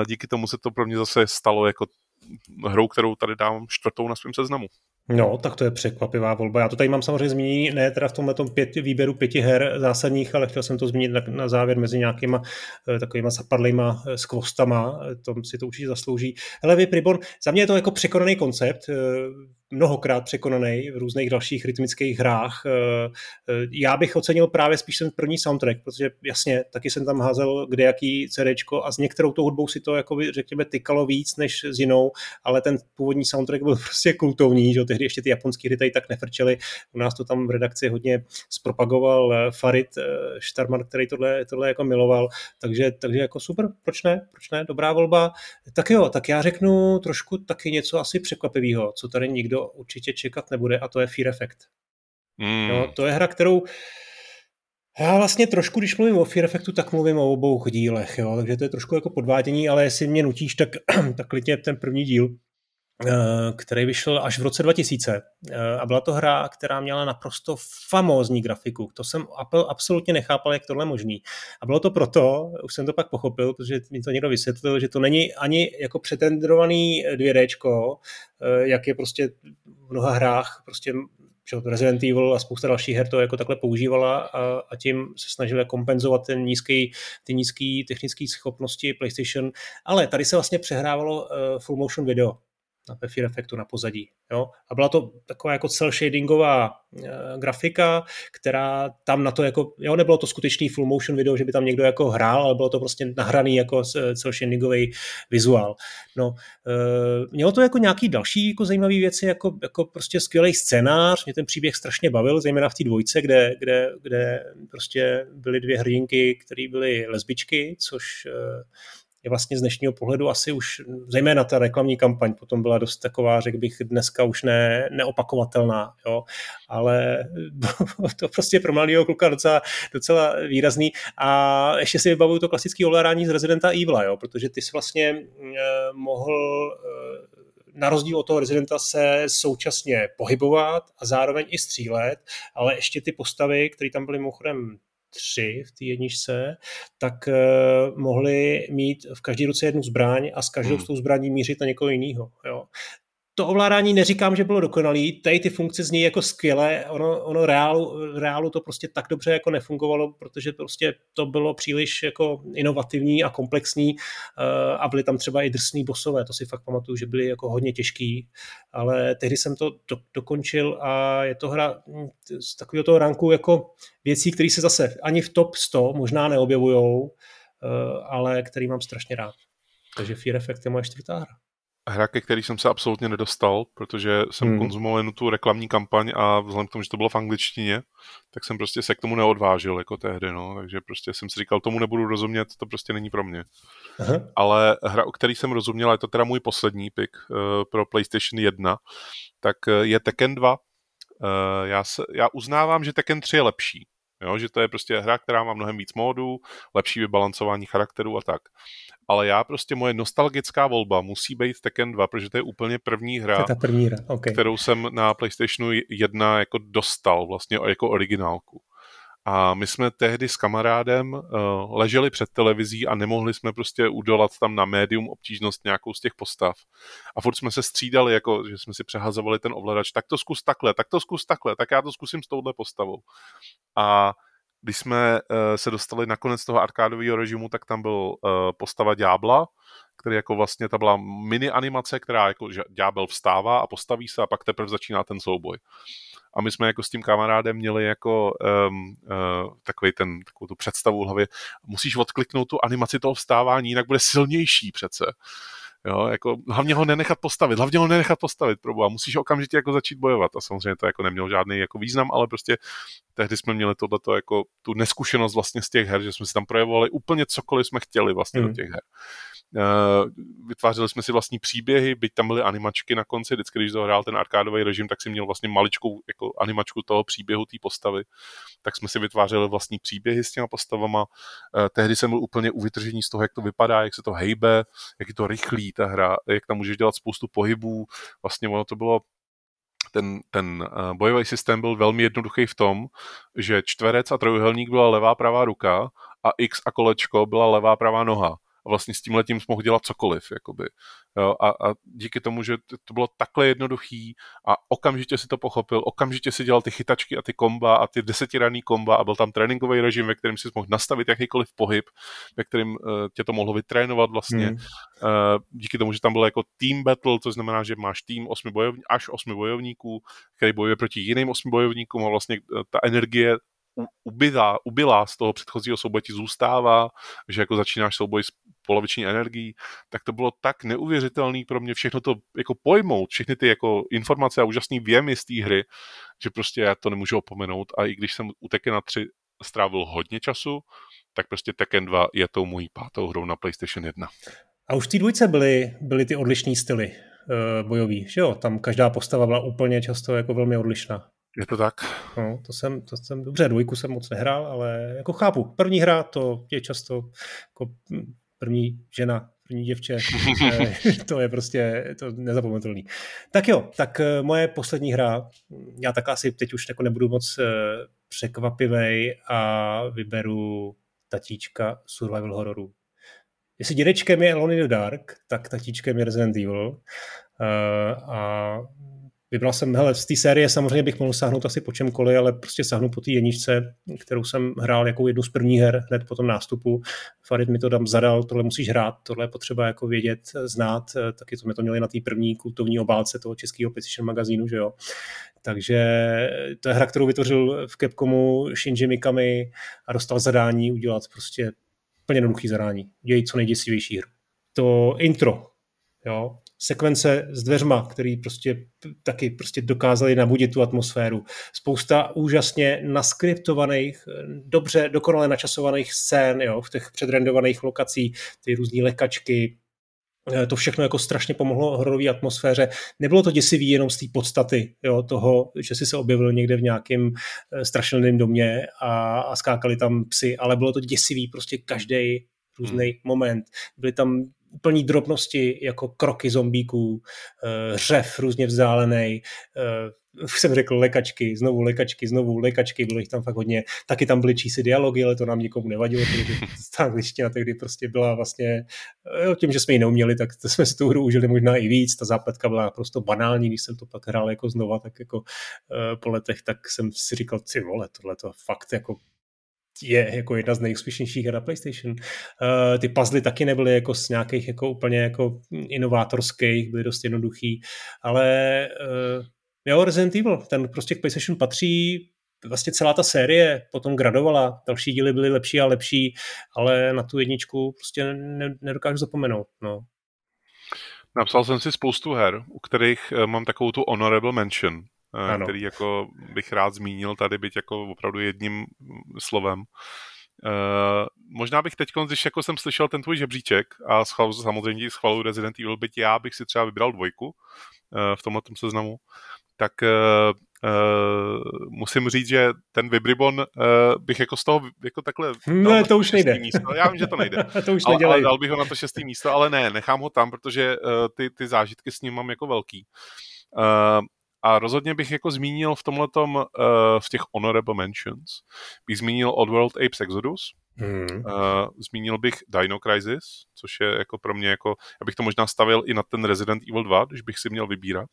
S2: díky tomu se to pro mě zase stalo jako hrou, kterou tady dám čtvrtou na svém seznamu.
S1: No, tak to je překvapivá volba. Já to tady mám samozřejmě zmínit, ne teda v tomhle pět, výběru pěti her zásadních, ale chtěl jsem to zmínit na, na závěr mezi nějakýma eh, takovýma zapadlýma eh, skvostama, to si to určitě zaslouží. Ale vy, Pribon, za mě je to jako překonaný koncept, eh, mnohokrát překonaný v různých dalších rytmických hrách. Já bych ocenil právě spíš ten první soundtrack, protože jasně, taky jsem tam házel kde jaký CDčko a s některou tou hudbou si to, jako řekněme, tykalo víc než s jinou, ale ten původní soundtrack byl prostě kultovní, že tehdy ještě ty japonský hry tady tak nefrčely. U nás to tam v redakci hodně zpropagoval eh, Farid Štarman, eh, který tohle, tohle jako miloval, takže, takže jako super, proč ne, proč ne, dobrá volba. Tak jo, tak já řeknu trošku taky něco asi překvapivého, co tady nikdo určitě čekat nebude a to je Fear Effect. Mm. Jo, to je hra, kterou já vlastně trošku, když mluvím o Fear Effectu, tak mluvím o obou dílech, jo? takže to je trošku jako podvádění, ale jestli mě nutíš, tak, tak klidně ten první díl. Eh, který vyšel až v roce 2000 eh, a byla to hra, která měla naprosto famózní grafiku. To jsem absolutně nechápal, jak tohle možný. A bylo to proto, už jsem to pak pochopil, protože mi to někdo vysvětlil, že to není ani jako přetendrovaný 2D, eh, jak je prostě v mnoha hrách, prostě Resident Evil a spousta dalších her to jako takhle používala a, a tím se snažili kompenzovat ten nízký, ty nízké technické schopnosti PlayStation, ale tady se vlastně přehrávalo uh, full motion video ve Fear Effectu na pozadí. Jo? A byla to taková jako cel shadingová e, grafika, která tam na to jako, jo, nebylo to skutečný full motion video, že by tam někdo jako hrál, ale bylo to prostě nahraný jako cel shadingový vizuál. No, e, mělo to jako nějaký další jako zajímavé věci, jako, jako prostě skvělý scénář, mě ten příběh strašně bavil, zejména v té dvojce, kde, kde, kde prostě byly dvě hrdinky, které byly lesbičky, což e, je vlastně z dnešního pohledu asi už, zejména ta reklamní kampaň potom byla dost taková, řekl bych, dneska už ne, neopakovatelná, jo? ale to prostě pro mladého kluka docela, docela výrazný a ještě si vybavuju to klasické ovládání z Residenta Evil, jo? protože ty jsi vlastně eh, mohl eh, na rozdíl od toho rezidenta se současně pohybovat a zároveň i střílet, ale ještě ty postavy, které tam byly mimochodem tři v té jedničce, tak uh, mohli mít v každé ruce jednu zbraň a s každou hmm. s tou zbraní mířit na někoho jiného. Jo to ovládání neříkám, že bylo dokonalý, tady ty funkce zní jako skvěle, ono, ono reálu, reálu to prostě tak dobře jako nefungovalo, protože prostě to bylo příliš jako inovativní a komplexní uh, a byly tam třeba i drsný bosové, to si fakt pamatuju, že byly jako hodně těžký, ale tehdy jsem to do, dokončil a je to hra hm, z takového toho ranku jako věcí, které se zase ani v top 100 možná neobjevujou, uh, ale který mám strašně rád. Takže Fear Effect je moje čtvrtá hra
S2: hra, ke který jsem se absolutně nedostal, protože jsem hmm. konzumoval jen tu reklamní kampaň a vzhledem k tomu, že to bylo v angličtině, tak jsem prostě se k tomu neodvážil jako tehdy, no, takže prostě jsem si říkal, tomu nebudu rozumět, to prostě není pro mě. Aha. ale hra, o který jsem rozuměl, je to teda můj poslední pick uh, pro PlayStation 1, tak uh, je Tekken 2. Uh, já, se, já uznávám, že Tekken 3 je lepší. Jo, že to je prostě hra, která má mnohem víc módů, lepší vybalancování charakterů a tak. Ale já prostě, moje nostalgická volba musí být Tekken 2, protože to je úplně první hra,
S1: to je ta první hra. Okay.
S2: kterou jsem na PlayStationu 1 jako dostal vlastně jako originálku. A my jsme tehdy s kamarádem uh, leželi před televizí a nemohli jsme prostě udolat tam na médium obtížnost nějakou z těch postav. A furt jsme se střídali, jako, že jsme si přehazovali ten ovladač, tak to zkus takhle, tak to zkus takhle, tak já to zkusím s touhle postavou. A když jsme uh, se dostali na konec toho arkádového režimu, tak tam byl uh, postava Ďábla, který jako vlastně, ta byla mini animace, která jako, ďábel vstává a postaví se a pak teprve začíná ten souboj a my jsme jako s tím kamarádem měli jako um, uh, takový ten, takovou tu představu v hlavě, musíš odkliknout tu animaci toho vstávání, jinak bude silnější přece. Jo, jako, hlavně ho nenechat postavit, hlavně ho nenechat postavit, proboha, musíš okamžitě jako začít bojovat a samozřejmě to jako nemělo žádný jako význam, ale prostě tehdy jsme měli tohleto jako tu neskušenost vlastně z těch her, že jsme si tam projevovali úplně cokoliv jsme chtěli vlastně mm. do těch her. Uh, vytvářeli jsme si vlastní příběhy, byť tam byly animačky na konci, vždycky, když zahrál ten arkádový režim, tak si měl vlastně maličkou jako animačku toho příběhu, té postavy, tak jsme si vytvářeli vlastní příběhy s těma postavama. Uh, tehdy jsem byl úplně u vytržení z toho, jak to vypadá, jak se to hejbe, jak je to rychlý ta hra, jak tam můžeš dělat spoustu pohybů. Vlastně ono to bylo ten, ten uh, bojový systém byl velmi jednoduchý v tom, že čtverec a trojuhelník byla levá pravá ruka a X a kolečko byla levá pravá noha a vlastně s tím letím mohl dělat cokoliv. Jakoby. Jo, a, a díky tomu, že to bylo takhle jednoduchý a okamžitě si to pochopil, okamžitě si dělal ty chytačky a ty komba a ty desetiranný komba a byl tam tréninkový režim, ve kterém si mohl nastavit jakýkoliv pohyb, ve kterém uh, tě to mohlo vytrénovat vlastně. Hmm. Uh, díky tomu, že tam byl jako team battle, to znamená, že máš tým osmi bojovní, až osmi bojovníků, který bojuje proti jiným osmi bojovníkům a vlastně uh, ta energie ubylá, ubylá z toho předchozího souboje ti zůstává, že jako začínáš souboj s poloviční energií, tak to bylo tak neuvěřitelný pro mě všechno to jako pojmout, všechny ty jako informace a úžasný věmy z té hry, že prostě já to nemůžu opomenout a i když jsem u Tekken 3 strávil hodně času, tak prostě Tekken 2 je tou mojí pátou hrou na PlayStation 1.
S1: A už v té dvojce byly, byly ty odlišné styly uh, bojový, že jo? Tam každá postava byla úplně často jako velmi odlišná.
S2: Je to tak?
S1: No, to jsem, to jsem dobře, dvojku jsem moc nehrál, ale jako chápu. První hra to je často jako první žena, první děvče, eh, to je prostě to nezapomenutelný. Tak jo, tak eh, moje poslední hra, já tak asi teď už jako nebudu moc eh, překvapivej a vyberu tatíčka survival hororu. Jestli dědečkem je Alone in the Dark, tak tatíčkem je Resident Evil. a Vybral jsem, hele, z té série samozřejmě bych mohl sáhnout asi po čemkoliv, ale prostě sáhnu po té jedničce, kterou jsem hrál jako jednu z prvních her hned po tom nástupu. Farid mi to tam zadal, tohle musíš hrát, tohle je potřeba jako vědět, znát, taky to jsme to měli na té první kultovní obálce toho českého PlayStation magazínu, že jo. Takže to je hra, kterou vytvořil v Capcomu Shinji Mikami a dostal zadání udělat prostě plně jednoduchý zadání. Děj co nejděsivější hru. To intro, jo, sekvence s dveřma, který prostě taky prostě dokázali nabudit tu atmosféru. Spousta úžasně naskriptovaných, dobře dokonale načasovaných scén jo, v těch předrendovaných lokací, ty různé lekačky, eh, to všechno jako strašně pomohlo hororové atmosféře. Nebylo to děsivý jenom z té podstaty jo, toho, že si se objevil někde v nějakém eh, strašilném domě a, a skákali tam psy, ale bylo to děsivý prostě každý různý hmm. moment. Byly tam úplní drobnosti, jako kroky zombíků, eh, řev různě vzdálený, eh, už jsem řekl lekačky, znovu lekačky, znovu lekačky, bylo jich tam fakt hodně. Taky tam byly čísi dialogy, ale to nám nikomu nevadilo, protože ta angličtina tehdy prostě byla vlastně, eh, tím, že jsme ji neuměli, tak jsme si tu hru užili možná i víc, ta zápletka byla prostě banální, když jsem to pak hrál jako znova, tak jako po letech, tak jsem si říkal, ty vole, tohle to fakt jako je jako jedna z nejúspěšnějších her na PlayStation. Uh, ty puzzle taky nebyly jako z nějakých jako úplně jako inovátorských, byly dost jednoduchý, ale uh, jo, Resident Evil, ten prostě k PlayStation patří, vlastně celá ta série potom gradovala, další díly byly lepší a lepší, ale na tu jedničku prostě ne, nedokážu zapomenout, no.
S2: Napsal jsem si spoustu her, u kterých eh, mám takovou tu honorable mention, ano. který jako bych rád zmínil tady, byť jako opravdu jedním slovem. Uh, možná bych teď, když jako jsem slyšel ten tvůj žebříček a schval, samozřejmě schvaluju Resident Evil, byť já bych si třeba vybral dvojku uh, v tomhle seznamu, tak uh, Uh, musím říct, že ten Vibribon uh, bych jako z toho jako takhle...
S1: Ne, to už nejde.
S2: Místo. Já vím, že to nejde.
S1: to už
S2: ale, ale dal bych ho na to šestý místo, ale ne, nechám ho tam, protože uh, ty, ty zážitky s ním mám jako velký. Uh, a rozhodně bych jako zmínil v tomhletom, uh, v těch honorable mentions, bych zmínil Oddworld Apes Exodus, Hmm. Uh, zmínil bych Dino Crisis, což je jako pro mě jako, já bych to možná stavil i na ten Resident Evil 2, když bych si měl vybírat.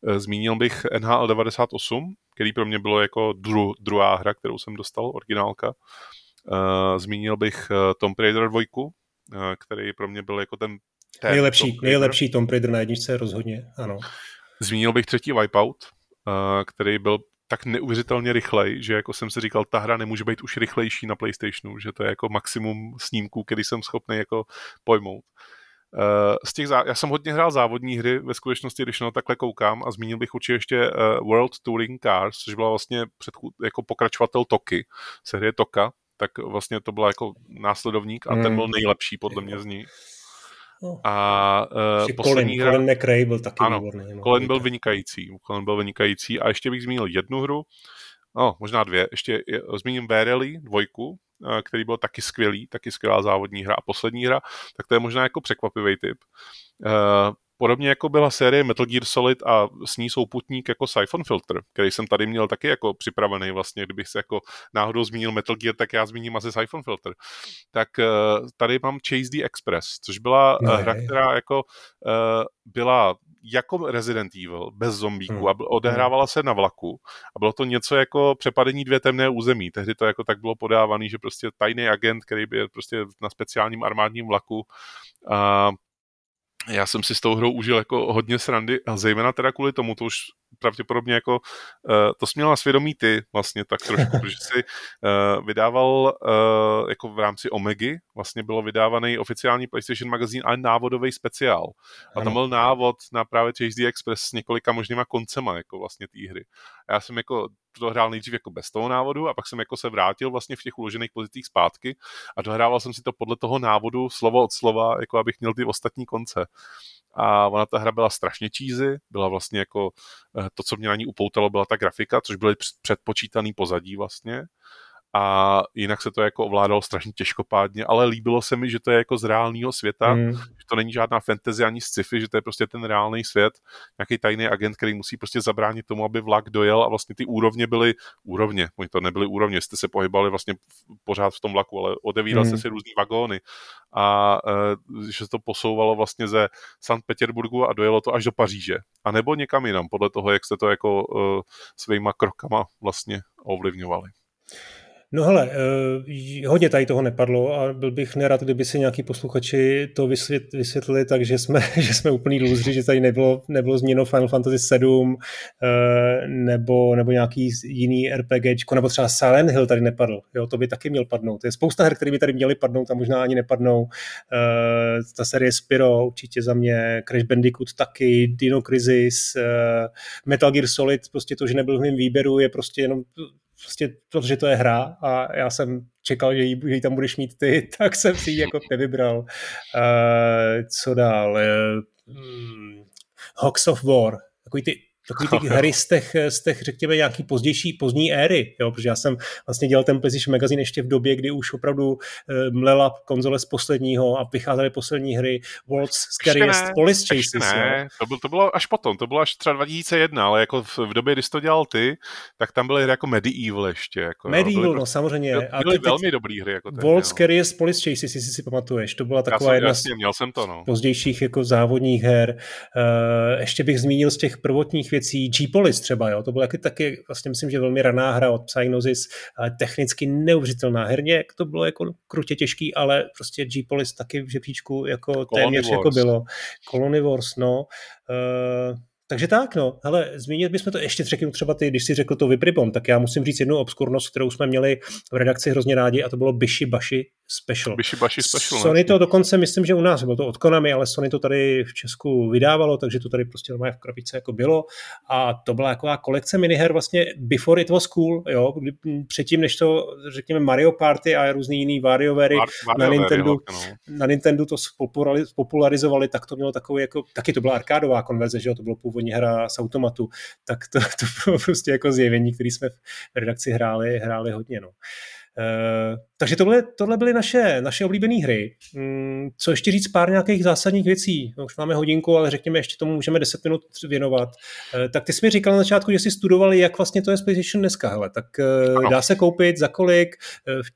S2: Uh, zmínil bych NHL 98, který pro mě bylo jako dru, druhá hra, kterou jsem dostal, originálka. Uh, zmínil bych uh, Tomb Raider 2, uh, který pro mě byl jako ten
S1: nejlepší, Tomb nejlepší Tomb Raider na jedničce rozhodně, ano.
S2: Zmínil bych třetí Wipeout, který byl tak neuvěřitelně rychlej, že jako jsem si říkal, ta hra nemůže být už rychlejší na PlayStationu, že to je jako maximum snímků, který jsem schopný jako pojmout. z těch zá... Já jsem hodně hrál závodní hry, ve skutečnosti, když na to takhle koukám, a zmínil bych určitě ještě World Touring Cars, což byla vlastně předchůd, jako pokračovatel Toky, série Toka, tak vlastně to byl jako následovník a hmm. ten byl nejlepší podle mě z nich.
S1: No. A uh, poslední Colin, hra... Colin McRae byl taky
S2: ano, výborný. No, Colin byl vynikající. Colin byl vynikající. A ještě bych zmínil jednu hru, no, možná dvě. Ještě zmíním Verily, dvojku, eh, který byl taky skvělý, taky skvělá závodní hra. A poslední hra, tak to je možná jako překvapivý typ. Uh, Podobně jako byla série Metal Gear Solid a s ní souputník jako Siphon Filter, který jsem tady měl taky jako připravený vlastně, kdybych se jako náhodou zmínil Metal Gear, tak já zmíním asi Siphon Filter. Tak uh, tady mám Chase the Express, což byla uh, hra, která jako uh, byla jako Resident Evil, bez zombíků hmm. a odehrávala se na vlaku a bylo to něco jako přepadení dvě temné území. Tehdy to jako tak bylo podávaný, že prostě tajný agent, který by prostě na speciálním armádním vlaku a já jsem si s tou hrou užil jako hodně srandy a zejména teda kvůli tomu, to už pravděpodobně jako, uh, to jsi měl na svědomí ty vlastně tak trošku, protože jsi uh, vydával uh, jako v rámci Omegy, vlastně bylo vydávaný oficiální PlayStation magazín, ale návodový speciál. A tam byl návod na právě HD Express s několika možnýma koncema jako vlastně té hry. A já jsem jako to hrál nejdřív jako bez toho návodu a pak jsem jako se vrátil vlastně v těch uložených pozicích zpátky a dohrával jsem si to podle toho návodu slovo od slova, jako abych měl ty ostatní konce. A ona ta hra byla strašně cheesy, byla vlastně jako eh, to, co mě na ní upoutalo, byla ta grafika, což byly předpočítaný pozadí vlastně a jinak se to jako ovládalo strašně těžkopádně, ale líbilo se mi, že to je jako z reálného světa, mm. že to není žádná fantasy ani sci-fi, že to je prostě ten reálný svět, nějaký tajný agent, který musí prostě zabránit tomu, aby vlak dojel a vlastně ty úrovně byly úrovně, oni to nebyly úrovně, jste se pohybali vlastně pořád v tom vlaku, ale odevíral mm. se si různý vagóny a e, že se to posouvalo vlastně ze Sankt Petersburgu a dojelo to až do Paříže. A nebo někam jinam, podle toho, jak jste to jako e, svýma krokama vlastně ovlivňovali.
S1: No hele, eh, hodně tady toho nepadlo a byl bych nerad, kdyby si nějaký posluchači to vysvětlili tak, že jsme, že jsme úplný lůzři, že tady nebylo, nebylo změno Final Fantasy 7 eh, nebo, nebo nějaký jiný RPG, nebo třeba Silent Hill tady nepadl. Jo, to by taky měl padnout. Je spousta her, které by tady měly padnout a možná ani nepadnou. Eh, ta série Spyro určitě za mě, Crash Bandicoot taky, Dino Crisis, Metal Gear Solid, prostě to, že nebyl v mém výběru, je prostě jenom prostě protože to je hra a já jsem čekal, že ji, že ji tam budeš mít ty, tak jsem si ji jako nevybral. Uh, co dál? Uh, Hawks of War, takový ty takový ty hry z těch, z těch, řekněme, nějaký pozdější, pozdní éry, jo, protože já jsem vlastně dělal ten PlayStation Magazine ještě v době, kdy už opravdu uh, mlela konzole z posledního a vycházely poslední hry World's Scariest Police Chases.
S2: Ne, jo. To, bylo, to bylo až potom, to bylo až třeba 2001, ale jako v, v době, kdy jsi to dělal ty, tak tam byly hry jako Medieval ještě. Jako,
S1: Medieval, byly, no samozřejmě.
S2: Byly, byly teď, velmi dobrý hry. Jako
S1: World's no. Scariest Police Chases, jestli si pamatuješ, to byla taková jsem, jedna
S2: jasně, měl jsem to, no.
S1: pozdějších jako závodních her. Uh, ještě bych zmínil z těch prvotních věcí G-Polis třeba, jo, to bylo taky, taky vlastně myslím, že velmi raná hra od Psygnosis, ale technicky neuvěřitelná herně, to bylo jako krutě těžký, ale prostě G-Polis taky v žebříčku jako Colony téměř jako Wars. jako bylo. Colony Wars, no. Uh, takže tak, no. Hele, zmínit bychom to ještě řekl třeba ty, když jsi řekl to Vipribon, tak já musím říct jednu obskurnost, kterou jsme měli v redakci hrozně rádi a to bylo Bishi Bashi Special.
S2: Bishi Bashi Special.
S1: Sony to dokonce, myslím, že u nás bylo to od Konami, ale Sony to tady v Česku vydávalo, takže to tady prostě normálně v krabice jako bylo a to byla taková kolekce miniher vlastně before it was cool, jo, kdy, předtím, než to, řekněme, Mario Party a různý jiný WarioWary Mar- na Nintendo, no. na Nintendo to spopularizovali, tak to mělo takový jako, taky to byla arkádová konverze, že jo, to bylo původně hra z automatu, tak to, to bylo prostě jako zjevení, který jsme v redakci hráli, hráli hodně, no. Uh, takže tohle, tohle byly naše, naše oblíbené hry. Um, co ještě říct pár nějakých zásadních věcí? No, už máme hodinku, ale řekněme, ještě tomu můžeme 10 minut věnovat. Uh, tak ty jsi mi říkal na začátku, že jsi studovali, jak vlastně to je PlayStation dneska. Hele. Tak uh, dá se koupit, za kolik,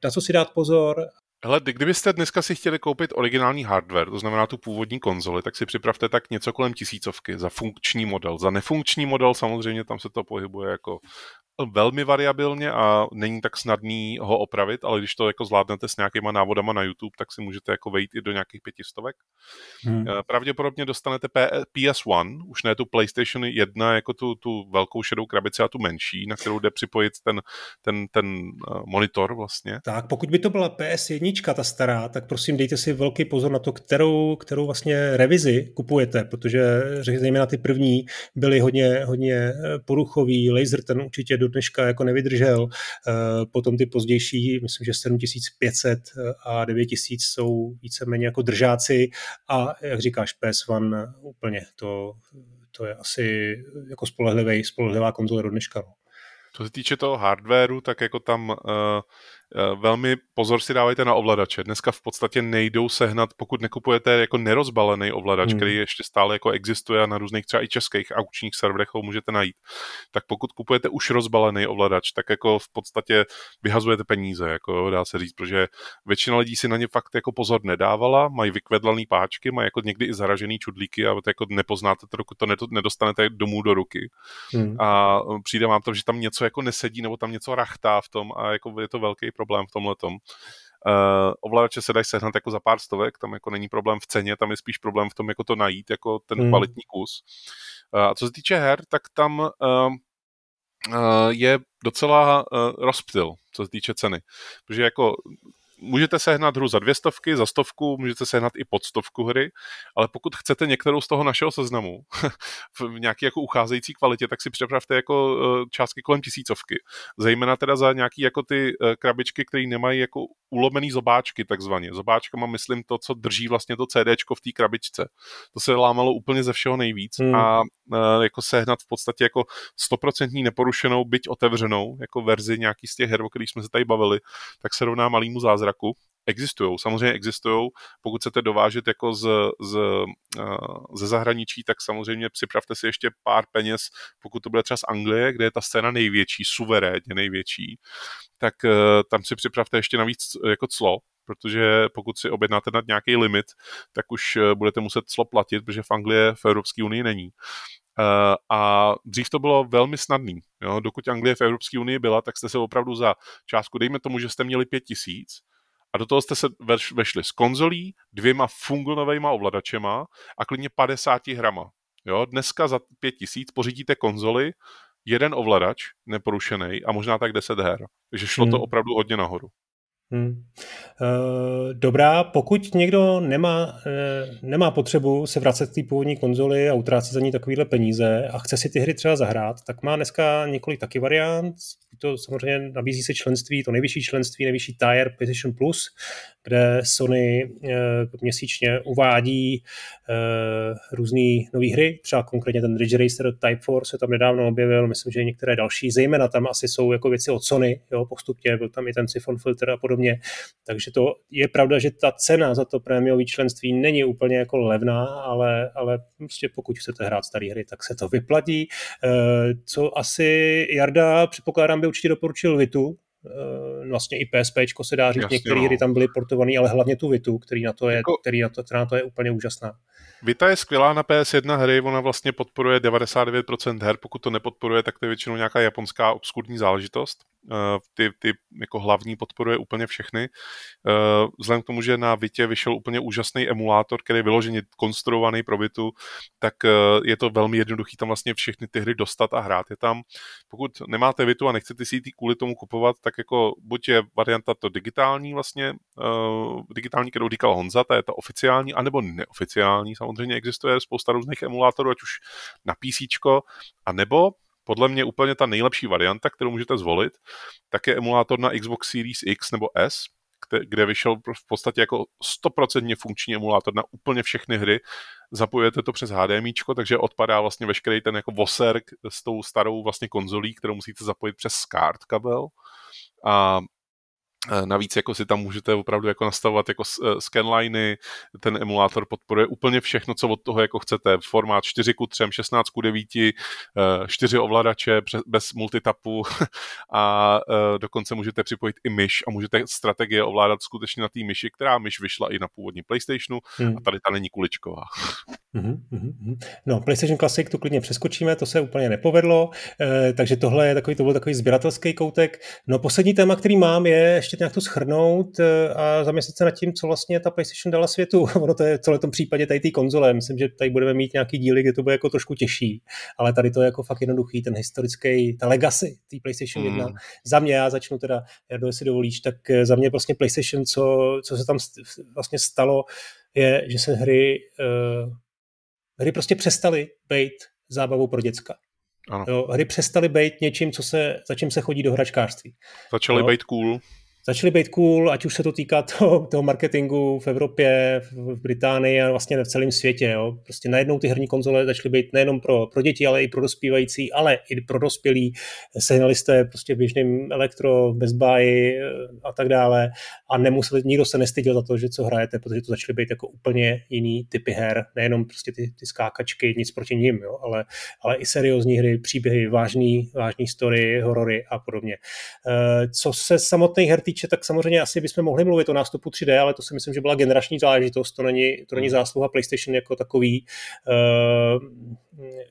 S1: na co si dát pozor
S2: Hele, kdybyste dneska si chtěli koupit originální hardware, to znamená tu původní konzoli, tak si připravte tak něco kolem tisícovky za funkční model. Za nefunkční model samozřejmě tam se to pohybuje jako velmi variabilně a není tak snadný ho opravit, ale když to jako zvládnete s nějakýma návodama na YouTube, tak si můžete jako vejít i do nějakých pětistovek. Hmm. Eh, pravděpodobně dostanete PS1, už ne tu PlayStation 1 jako tu, tu velkou šedou krabici a tu menší, na kterou jde připojit ten, ten, ten eh, monitor vlastně.
S1: Tak pokud by to byla PS1, ta stará, tak prosím dejte si velký pozor na to, kterou, kterou vlastně revizi kupujete, protože zejména ty první byly hodně, hodně eh, poruchový, laser ten určitě do dneška jako nevydržel. Eh, potom ty pozdější, myslím, že 7500 eh, a 9000 jsou víceméně jako držáci a jak říkáš, PS1 úplně to, to je asi jako spolehlivý, spolehlivá konzole do dneška. No.
S2: Co se týče toho hardwareu, tak jako tam uh, velmi pozor si dávejte na ovladače. Dneska v podstatě nejdou sehnat, pokud nekupujete jako nerozbalený ovladač, hmm. který ještě stále jako existuje a na různých třeba i českých aukčních serverech ho můžete najít. Tak pokud kupujete už rozbalený ovladač, tak jako v podstatě vyhazujete peníze, jako dá se říct, protože většina lidí si na ně fakt jako pozor nedávala, mají vykvedlaný páčky, mají jako někdy i zaražený čudlíky a to jako nepoznáte to, dokud to nedostanete domů do ruky. Hmm. A přijde vám to, že tam něco jako nesedí nebo tam něco rachtá v tom a jako je to velký problém v tomhle tom. Uh, ovladače se dají sehnat jako za pár stovek, tam jako není problém v ceně, tam je spíš problém v tom, jako to najít, jako ten hmm. kvalitní kus. Uh, a co se týče her, tak tam uh, uh, je docela uh, rozptyl, co se týče ceny. Protože jako můžete sehnat hru za dvě stovky, za stovku, můžete sehnat i pod stovku hry, ale pokud chcete některou z toho našeho seznamu v nějaké jako ucházející kvalitě, tak si připravte jako eh, částky kolem tisícovky. Zejména teda za nějaký jako ty eh, krabičky, které nemají jako ulomený zobáčky takzvaně. mám myslím to, co drží vlastně to CDčko v té krabičce. To se lámalo úplně ze všeho nejvíc hmm. a e, jako sehnat v podstatě jako stoprocentní neporušenou, byť otevřenou jako verzi nějaký z těch her, o kterých jsme se tady bavili, tak se rovná malýmu zázraku existují, samozřejmě existují. Pokud chcete dovážet jako z, z, ze zahraničí, tak samozřejmě připravte si ještě pár peněz, pokud to bude třeba z Anglie, kde je ta scéna největší, suverénně největší, tak e, tam si připravte ještě navíc jako clo, protože pokud si objednáte nad nějaký limit, tak už budete muset clo platit, protože v Anglii v Evropské unii není. A dřív to bylo velmi snadný. Jo? Dokud Anglie v Evropské unii byla, tak jste se opravdu za částku, dejme tomu, že jste měli pět tisíc, a do toho jste se vešli s konzolí, dvěma funglnovejma ovladačema a klidně 50 hrama. Jo, dneska za 5000 pořídíte konzoli, jeden ovladač neporušený a možná tak 10 her. Takže šlo hmm. to opravdu hodně nahoru. Hmm.
S1: Eh, dobrá, pokud někdo nemá, eh, nemá potřebu se vracet k té původní konzoli a utrácet za ní takovýhle peníze a chce si ty hry třeba zahrát, tak má dneska několik taky variant. To samozřejmě nabízí se členství, to nejvyšší členství, nejvyšší tier PlayStation Plus, kde Sony eh, měsíčně uvádí různé nové hry, třeba konkrétně ten Ridge Racer Type 4 se tam nedávno objevil, myslím, že i některé další, zejména tam asi jsou jako věci od Sony, jo, postupně, byl tam i ten Siphon Filter a podobně. Takže to je pravda, že ta cena za to prémiové členství není úplně jako levná, ale, ale prostě pokud chcete hrát staré hry, tak se to vyplatí. Eh, co asi Jarda, předpokládám, by určitě doporučil Vitu, eh, vlastně i PSP se dá říct, některé no. hry tam byly portované, ale hlavně tu Vitu, který na to je, jako, který na to, která na to je úplně úžasná.
S2: Vita je skvělá na PS1 hry, ona vlastně podporuje 99% her, pokud to nepodporuje, tak to je většinou nějaká japonská obskurní záležitost. Eh, ty, ty jako hlavní podporuje úplně všechny. Eh, vzhledem k tomu, že na Vitě vyšel úplně úžasný emulátor, který je vyloženě konstruovaný pro Vitu, tak eh, je to velmi jednoduchý tam vlastně všechny ty hry dostat a hrát je tam. Pokud nemáte Vitu a nechcete si ji kvůli tomu kupovat, tak jako buď je varianta to digitální vlastně, digitální, kterou říkal Honza, ta je ta oficiální, anebo neoficiální. Samozřejmě existuje spousta různých emulátorů, ať už na PC, a nebo podle mě úplně ta nejlepší varianta, kterou můžete zvolit, tak je emulátor na Xbox Series X nebo S, kde vyšel v podstatě jako 100% funkční emulátor na úplně všechny hry. Zapojujete to přes HDMI, takže odpadá vlastně veškerý ten jako voser s tou starou vlastně konzolí, kterou musíte zapojit přes SCART kabel. A navíc jako si tam můžete opravdu jako nastavovat jako eh, scanliny, ten emulátor podporuje úplně všechno, co od toho jako chcete. Formát 4 k 3, 16 k 9, 4 ovladače bez multitapu a eh, dokonce můžete připojit i myš a můžete strategie ovládat skutečně na té myši, která myš vyšla i na původní PlayStationu hmm. a tady ta není kuličková.
S1: Mm-hmm. No, PlayStation Classic tu klidně přeskočíme, to se úplně nepovedlo, eh, takže tohle je takový, to byl takový sběratelský koutek. No, poslední téma, který mám, je ještě nějak to schrnout eh, a zamyslet se nad tím, co vlastně ta PlayStation dala světu. ono to je v celém tom případě tady té konzole. Myslím, že tady budeme mít nějaký díly, kde to bude jako trošku těžší, ale tady to je jako fakt jednoduchý, ten historický, ta legacy té PlayStation mm. 1. Za mě, já začnu teda, Jardo, jestli dovolíš, tak eh, za mě vlastně PlayStation, co, co se tam vlastně stalo, je, že se hry uh, hry prostě přestaly být zábavou pro děcka. Ano. Jo, hry přestaly být něčím, co se, za čím se chodí do hračkářství.
S2: Začaly být cool
S1: začaly být cool, ať už se to týká toho, toho marketingu v Evropě, v Británii a vlastně v celém světě. Jo. Prostě najednou ty herní konzole začaly být nejenom pro, pro děti, ale i pro dospívající, ale i pro dospělí. Sehnali jste prostě v běžném elektro, Buy eh, a tak dále a nemuseli, nikdo se nestyděl za to, že co hrajete, protože to začaly být jako úplně jiný typy her, nejenom prostě ty, ty skákačky, nic proti ním, jo, ale, ale i seriózní hry, příběhy, vážný, vážný story, horory a podobně. Eh, co se samotných her týče, tak samozřejmě asi bychom mohli mluvit o nástupu 3D, ale to si myslím, že byla generační záležitost, to není, to není hmm. zásluha PlayStation jako takový, uh,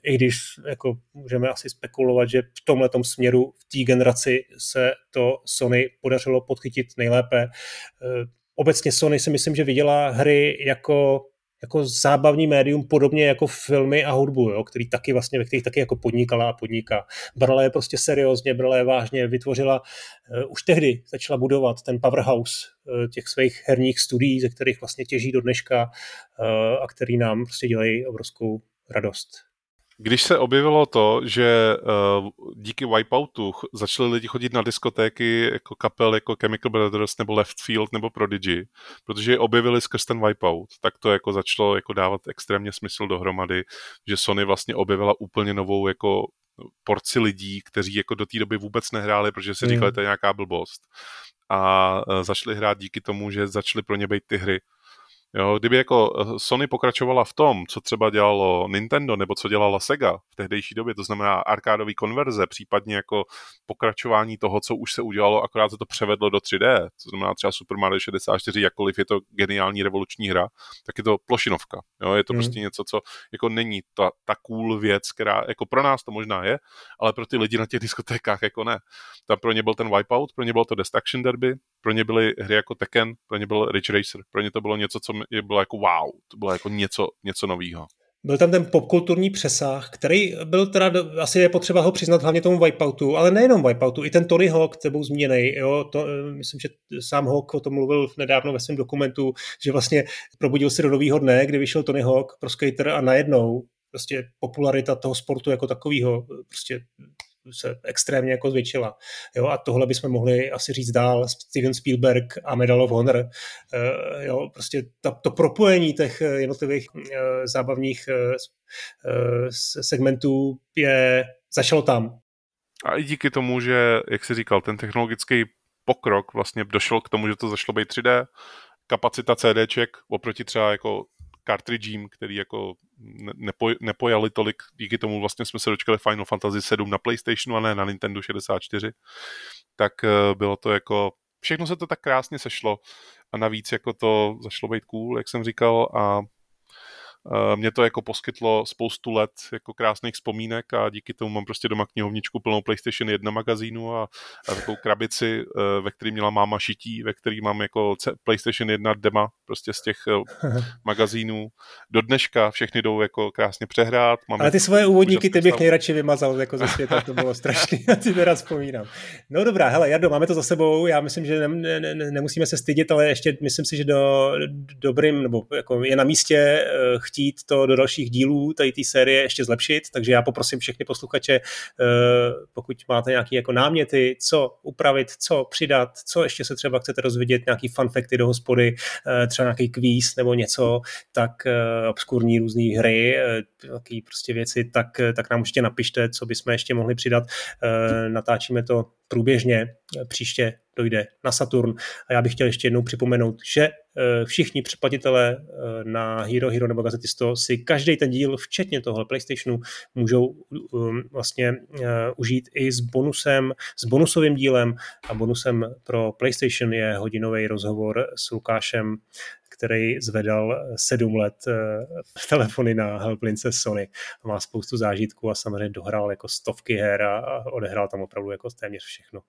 S1: i když jako můžeme asi spekulovat, že v tomhle směru v té generaci se to Sony podařilo podchytit nejlépe. Uh, obecně Sony si myslím, že viděla hry jako jako zábavní médium, podobně jako filmy a hudbu, jo, který taky vlastně, ve kterých taky jako podnikala a podniká. Brala je prostě seriózně, brala je vážně, vytvořila, uh, už tehdy začala budovat ten powerhouse uh, těch svých herních studií, ze kterých vlastně těží do dneška uh, a který nám prostě dělají obrovskou radost.
S2: Když se objevilo to, že uh, díky Wipeoutu začali lidi chodit na diskotéky jako kapel jako Chemical Brothers nebo Left Field nebo Prodigy, protože je objevili skrz ten Wipeout, tak to jako začalo jako dávat extrémně smysl dohromady, že Sony vlastně objevila úplně novou jako porci lidí, kteří jako do té doby vůbec nehráli, protože si říkali, mm. to je nějaká blbost. A uh, začali hrát díky tomu, že začaly pro ně být ty hry. Jo, kdyby jako eh, Sony pokračovala v tom, co třeba dělalo Nintendo nebo co dělala Sega v tehdejší době, to znamená arkádový konverze, případně jako pokračování toho, co už se udělalo, akorát se to převedlo do 3D, to znamená třeba Super Mario 64, jakkoliv je to geniální revoluční hra, tak je to plošinovka. Jo, je to hmm. prostě něco, co jako není ta, ta cool věc, která jako pro nás to možná je, ale pro ty lidi na těch diskotékách jako ne. Tam pro ně byl ten Wipeout, pro ně bylo to Destruction Derby, pro ně byly hry jako Tekken, pro ně byl Ridge Racer, pro ně to bylo něco, co bylo jako wow, to bylo jako něco, něco nového.
S1: Byl tam ten popkulturní přesah, který byl teda, asi je potřeba ho přiznat hlavně tomu Wipeoutu, ale nejenom Wipeoutu, i ten Tony Hawk tebou zmíněný, jo, to, eh, myslím, že sám Hawk o tom mluvil nedávno ve svém dokumentu, že vlastně probudil se do nového dne, kdy vyšel Tony Hawk pro skater a najednou prostě popularita toho sportu jako takového prostě se extrémně jako zvětšila. Jo, a tohle bychom mohli asi říct dál, Steven Spielberg a Medal of Honor. Uh, jo, prostě ta, to propojení těch jednotlivých uh, zábavních segmentů je, začalo tam.
S2: A i díky tomu, že, jak jsi říkal, ten technologický pokrok vlastně došel k tomu, že to zašlo být 3D, kapacita CDček oproti třeba jako cartridgím, který jako nepoj, nepojali tolik, díky tomu vlastně jsme se dočkali Final Fantasy 7 na PlayStationu a ne na Nintendo 64, tak eh, bylo to jako, všechno se to tak krásně sešlo. A navíc jako to zašlo být cool, jak jsem říkal a mě to jako poskytlo spoustu let jako krásných vzpomínek a díky tomu mám prostě doma knihovničku plnou PlayStation 1 magazínu a, a takovou krabici, uh, ve které měla máma šití, ve který mám jako PlayStation 1 dema prostě z těch uh, magazínů. Do dneška všechny jdou jako krásně přehrát.
S1: Mám Ale ty svoje úvodníky ty bych nejradši vymazal jako ze světa, to bylo strašný, já ty rád vzpomínám. No dobrá, hele, Jardo, máme to za sebou, já myslím, že ne, ne, ne, nemusíme se stydět, ale ještě myslím si, že do, dobrým, nebo jako je na místě chtít to do dalších dílů tady té série ještě zlepšit, takže já poprosím všechny posluchače, uh, pokud máte nějaké jako náměty, co upravit, co přidat, co ještě se třeba chcete rozvidět, nějaký fanfekty do hospody, uh, třeba nějaký kvíz nebo něco, tak uh, obskurní různé hry, takové prostě věci, tak, tak nám určitě napište, co bychom ještě mohli přidat. Natáčíme to průběžně, příště dojde na Saturn. A já bych chtěl ještě jednou připomenout, že eh, všichni předplatitelé eh, na Hero Hero nebo Gazetisto si každý ten díl, včetně tohle PlayStationu, můžou um, vlastně užít i s bonusem, s bonusovým dílem a bonusem pro PlayStation je hodinový rozhovor s Lukášem který zvedal sedm let telefony na helplince Sony. Má spoustu zážitků a samozřejmě dohrál jako stovky her a odehrál tam opravdu jako téměř všechno.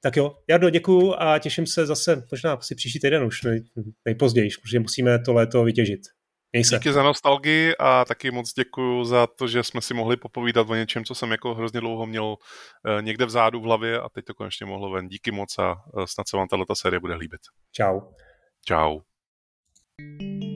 S1: Tak jo, Jardo, děkuju a těším se zase možná asi příští týden už nej, nejpozději, protože musíme to léto vytěžit.
S2: Měj se. Díky za nostalgii a taky moc děkuju za to, že jsme si mohli popovídat o něčem, co jsem jako hrozně dlouho měl eh, někde vzadu v hlavě a teď to konečně mohlo ven. Díky moc a eh, snad se vám tato série bude líbit.
S1: Čau.
S2: Čau.
S3: Thank you